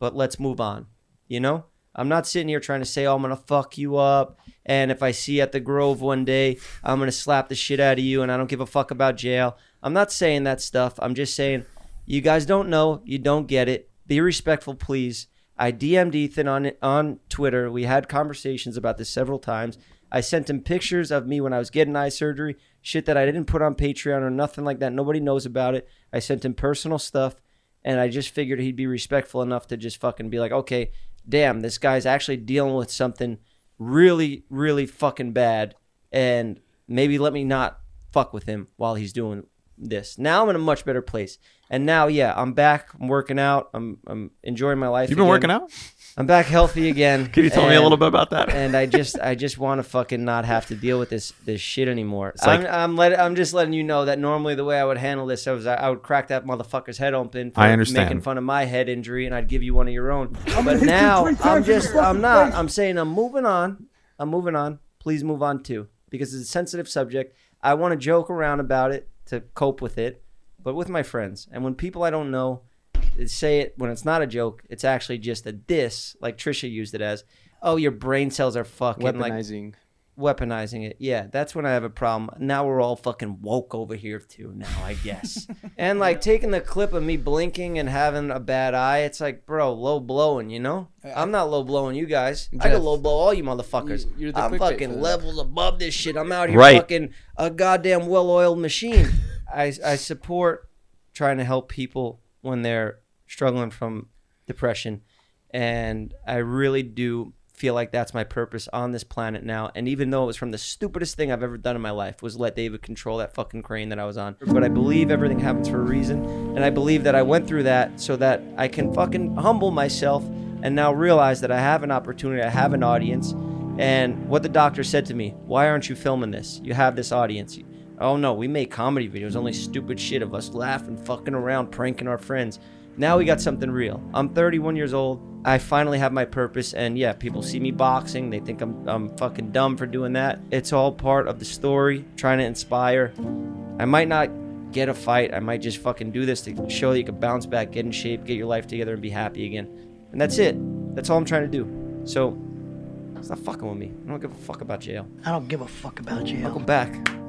but let's move on. You know? I'm not sitting here trying to say, oh, I'm going to fuck you up. And if I see you at the Grove one day, I'm going to slap the shit out of you and I don't give a fuck about jail. I'm not saying that stuff. I'm just saying, you guys don't know. You don't get it. Be respectful, please. I DM'd Ethan on on Twitter. We had conversations about this several times. I sent him pictures of me when I was getting eye surgery, shit that I didn't put on Patreon or nothing like that. Nobody knows about it. I sent him personal stuff and I just figured he'd be respectful enough to just fucking be like, okay, damn, this guy's actually dealing with something really, really fucking bad, and maybe let me not fuck with him while he's doing this. Now I'm in a much better place, and now yeah, I'm back. I'm working out. I'm I'm enjoying my life. You've been again. working out? I'm back healthy again. Can you tell me a little bit about that? And I just I just want to fucking not have to deal with this this shit anymore. It's like- I'm I'm let, I'm just letting you know that normally the way I would handle this I was I would crack that motherfucker's head open for I understand. making fun of my head injury and I'd give you one of your own. gonna But now I'm times in the just I'm not. face. I'm saying I'm moving on. I'm moving on. Please move on too because it's a sensitive subject. I want to joke around about it to cope with it, but with my friends and when people I don't know say it when it's not a joke. It's actually just a diss, like Trisha used it as. Oh, your brain cells are fucking like Weaponizing. weaponizing it. Yeah, that's when I have a problem. Now we're all fucking woke over here too. Now I guess. and like taking the clip of me blinking and having a bad eye, it's like, bro, low blowing. You know, I'm not low blowing you guys. I Jeff, can low blow all you motherfuckers. you- you're the I'm fucking levels above this shit. I'm out here Right. fucking a goddamn well-oiled machine. I I support trying to help people when they're struggling from depression, and I really do feel like that's my purpose on this planet now. And even though it was from the stupidest thing I've ever done in my life was let David control that fucking crane that I was on. But I believe everything happens for a reason. And I believe that I went through that so that I can fucking humble myself and now realize that I have an opportunity, I have an audience. And what the doctor said to me, why aren't you filming this? You have this audience. Oh no, we make comedy videos, only stupid shit of us laughing, fucking around, pranking our friends. Now we got something real. I'm 31 years old. I finally have my purpose, and yeah, people see me boxing. They think I'm, I'm fucking dumb for doing that. It's all part of the story, trying to inspire. I might not get a fight. I might just fucking do this to show that you can bounce back, get in shape, get your life together, and be happy again. And that's it. That's all I'm trying to do. So, stop fucking with me. I don't give a fuck about jail. I don't give a fuck about jail. Welcome back.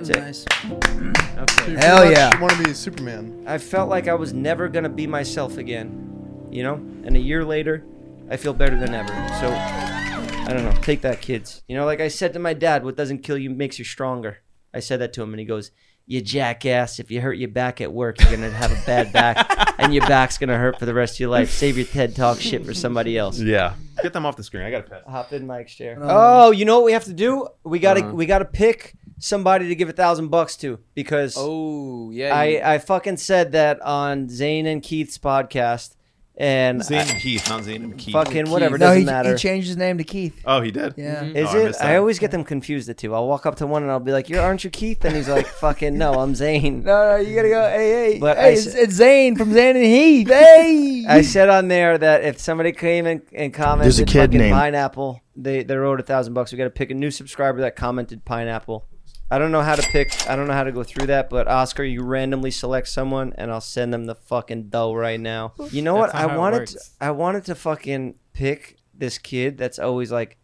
Was That's it. nice. Okay. Hell yeah. You want to be Superman. I felt like I was never gonna be myself again, you know. And a year later, I feel better than ever. So I don't know. Take that, kids. You know, like I said to my dad, "What doesn't kill you makes you stronger." I said that to him, and he goes, "You jackass! If you hurt your back at work, you're gonna have a bad back, and your back's gonna hurt for the rest of your life. Save your TED Talk shit for somebody else." Yeah. Get them off the screen. I got to piss. Hop in Mike's chair. Um, Oh, you know what we have to do? We gotta Uh-huh. we gotta pick somebody to give a thousand bucks to because Oh yeah. you- I I fucking said that on Zane and Keith's podcast, and Zane I- and Keith, not Zane and Keith. Fucking whatever, No, doesn't he, matter. he changed his name to Keith. Oh, he did. Yeah. Is mm-hmm. Oh, it? missed I, always get them confused the two. I'll walk up to one and I'll be like, "You're aren't you Keith?" And he's like, "Fucking no, I'm Zane." No, no, you gotta go. Hey, hey, But hey, I it's, it's Zane from Zane and Heath. Hey, I said on there that if somebody came and, and commented There's a kid fucking named- pineapple, they they wrote a thousand bucks. We got to pick a new subscriber that commented pineapple. I don't know how to pick. I don't know how to go through that. But Oscar, you randomly select someone, and I'll send them the fucking dough right now. You know what? I not how it wanted. To, I wanted to fucking pick this kid. That's always like.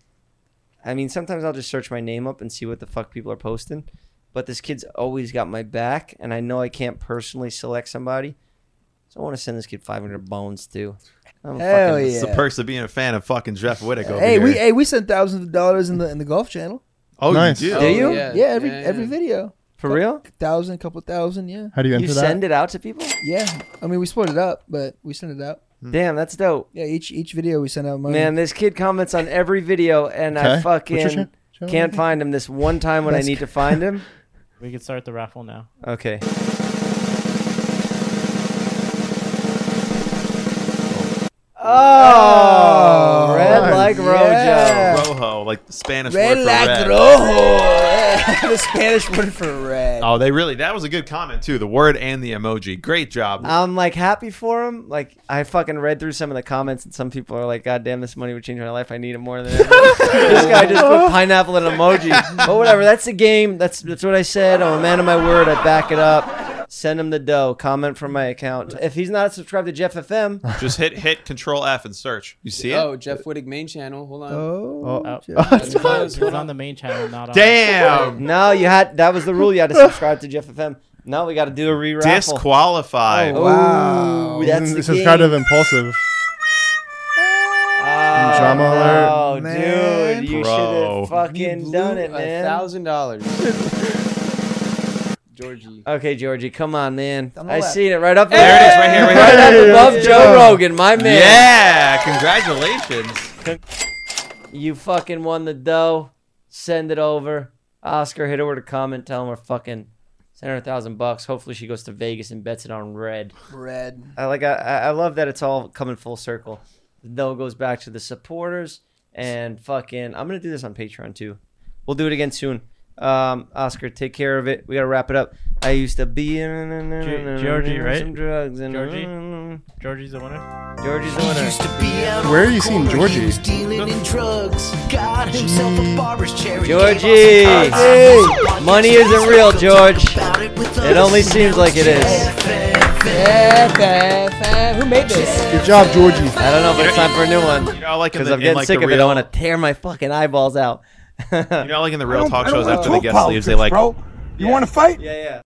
I mean, sometimes I'll just search my name up and see what the fuck people are posting. But this kid's always got my back, and I know I can't personally select somebody. So I want to send this kid 500 bones too. I'm Hell fucking- It's the perks of being a fan of fucking Jeff Wittek over hey, here. we hey we sent thousands of dollars in the in the golf channel. Oh, Nice. you do? Do you? Oh, yeah, Yeah, every yeah, every video. For real? Thousand, couple thousand, yeah. How do you You enter that? send it out to people? Yeah. I mean we split it up, but we sent it out. Hmm. Damn, that's dope. Yeah, each each video we sent out money. Man, this kid comments on every video, and I Okay. What's your fucking cha- channel can't again? find him this one time when I Best need to find him. We can start the raffle now. Okay. Oh, oh, red nice. like Rojo. Yeah. Rojo, like the Spanish red word for like red. rojo. the Spanish word for red. Oh, they really, that was a good comment too. The word and the emoji. Great job. I'm like happy for him. Like I fucking read through some of the comments, and some people are like, "God damn, this money would change my life. I need it more than ever." this guy just put pineapple and emoji. But whatever. That's the game. That's that's what I said. I'm a man of my word. I back it up. Send him the dough. Comment from my account. If he's not subscribed to Jeff FM, Just hit hit Control F and search. You see it? Oh, Jeff Wittek main channel. Hold on. Oh, Oh. Jeff. That's It was on on. the main channel, not on. Damn. no, you had that was the rule. You had to subscribe to Jeff FM. No, we got to do a re raffle. Disqualified. Oh, wow. that's the this is game. kind of impulsive. Oh, Drama alert. oh, Man. dude, you should Bro. have fucking done it, A man. thousand dollars. Georgie. Okay, Georgie, come on, man. On I left. seen it right up There There it is, right here, right right here. up above Hey, Joe. Rogan, my man. Yeah, congratulations. You fucking won the dough. Send it over. Oscar, hit her with a comment. Tell him we're fucking send her a thousand bucks. Hopefully, she goes to Vegas and bets it on red. red. I like. I, I I love that it's all coming full circle. The dough goes back to the supporters and fucking. I'm gonna do this on Patreon too. We'll do it again soon. Um, Oscar, take care of it. We gotta wrap it up. I used to be Georgie, right? Some drugs and Georgie. Georgie's the winner. Georgie's the winner. Used to be out Where are you seeing Georgie? Dealing in drugs. Got himself a barber's chair. Georgie, money isn't real, George. It only seems like it is. Who made this? Good job, Georgie. I don't know, but it's time for a new one. Because I'm getting sick of it. I want to tear my fucking eyeballs out. you know, like in the real talk shows after the guest leaves, they like, bro, you yeah. want to fight? Yeah, yeah.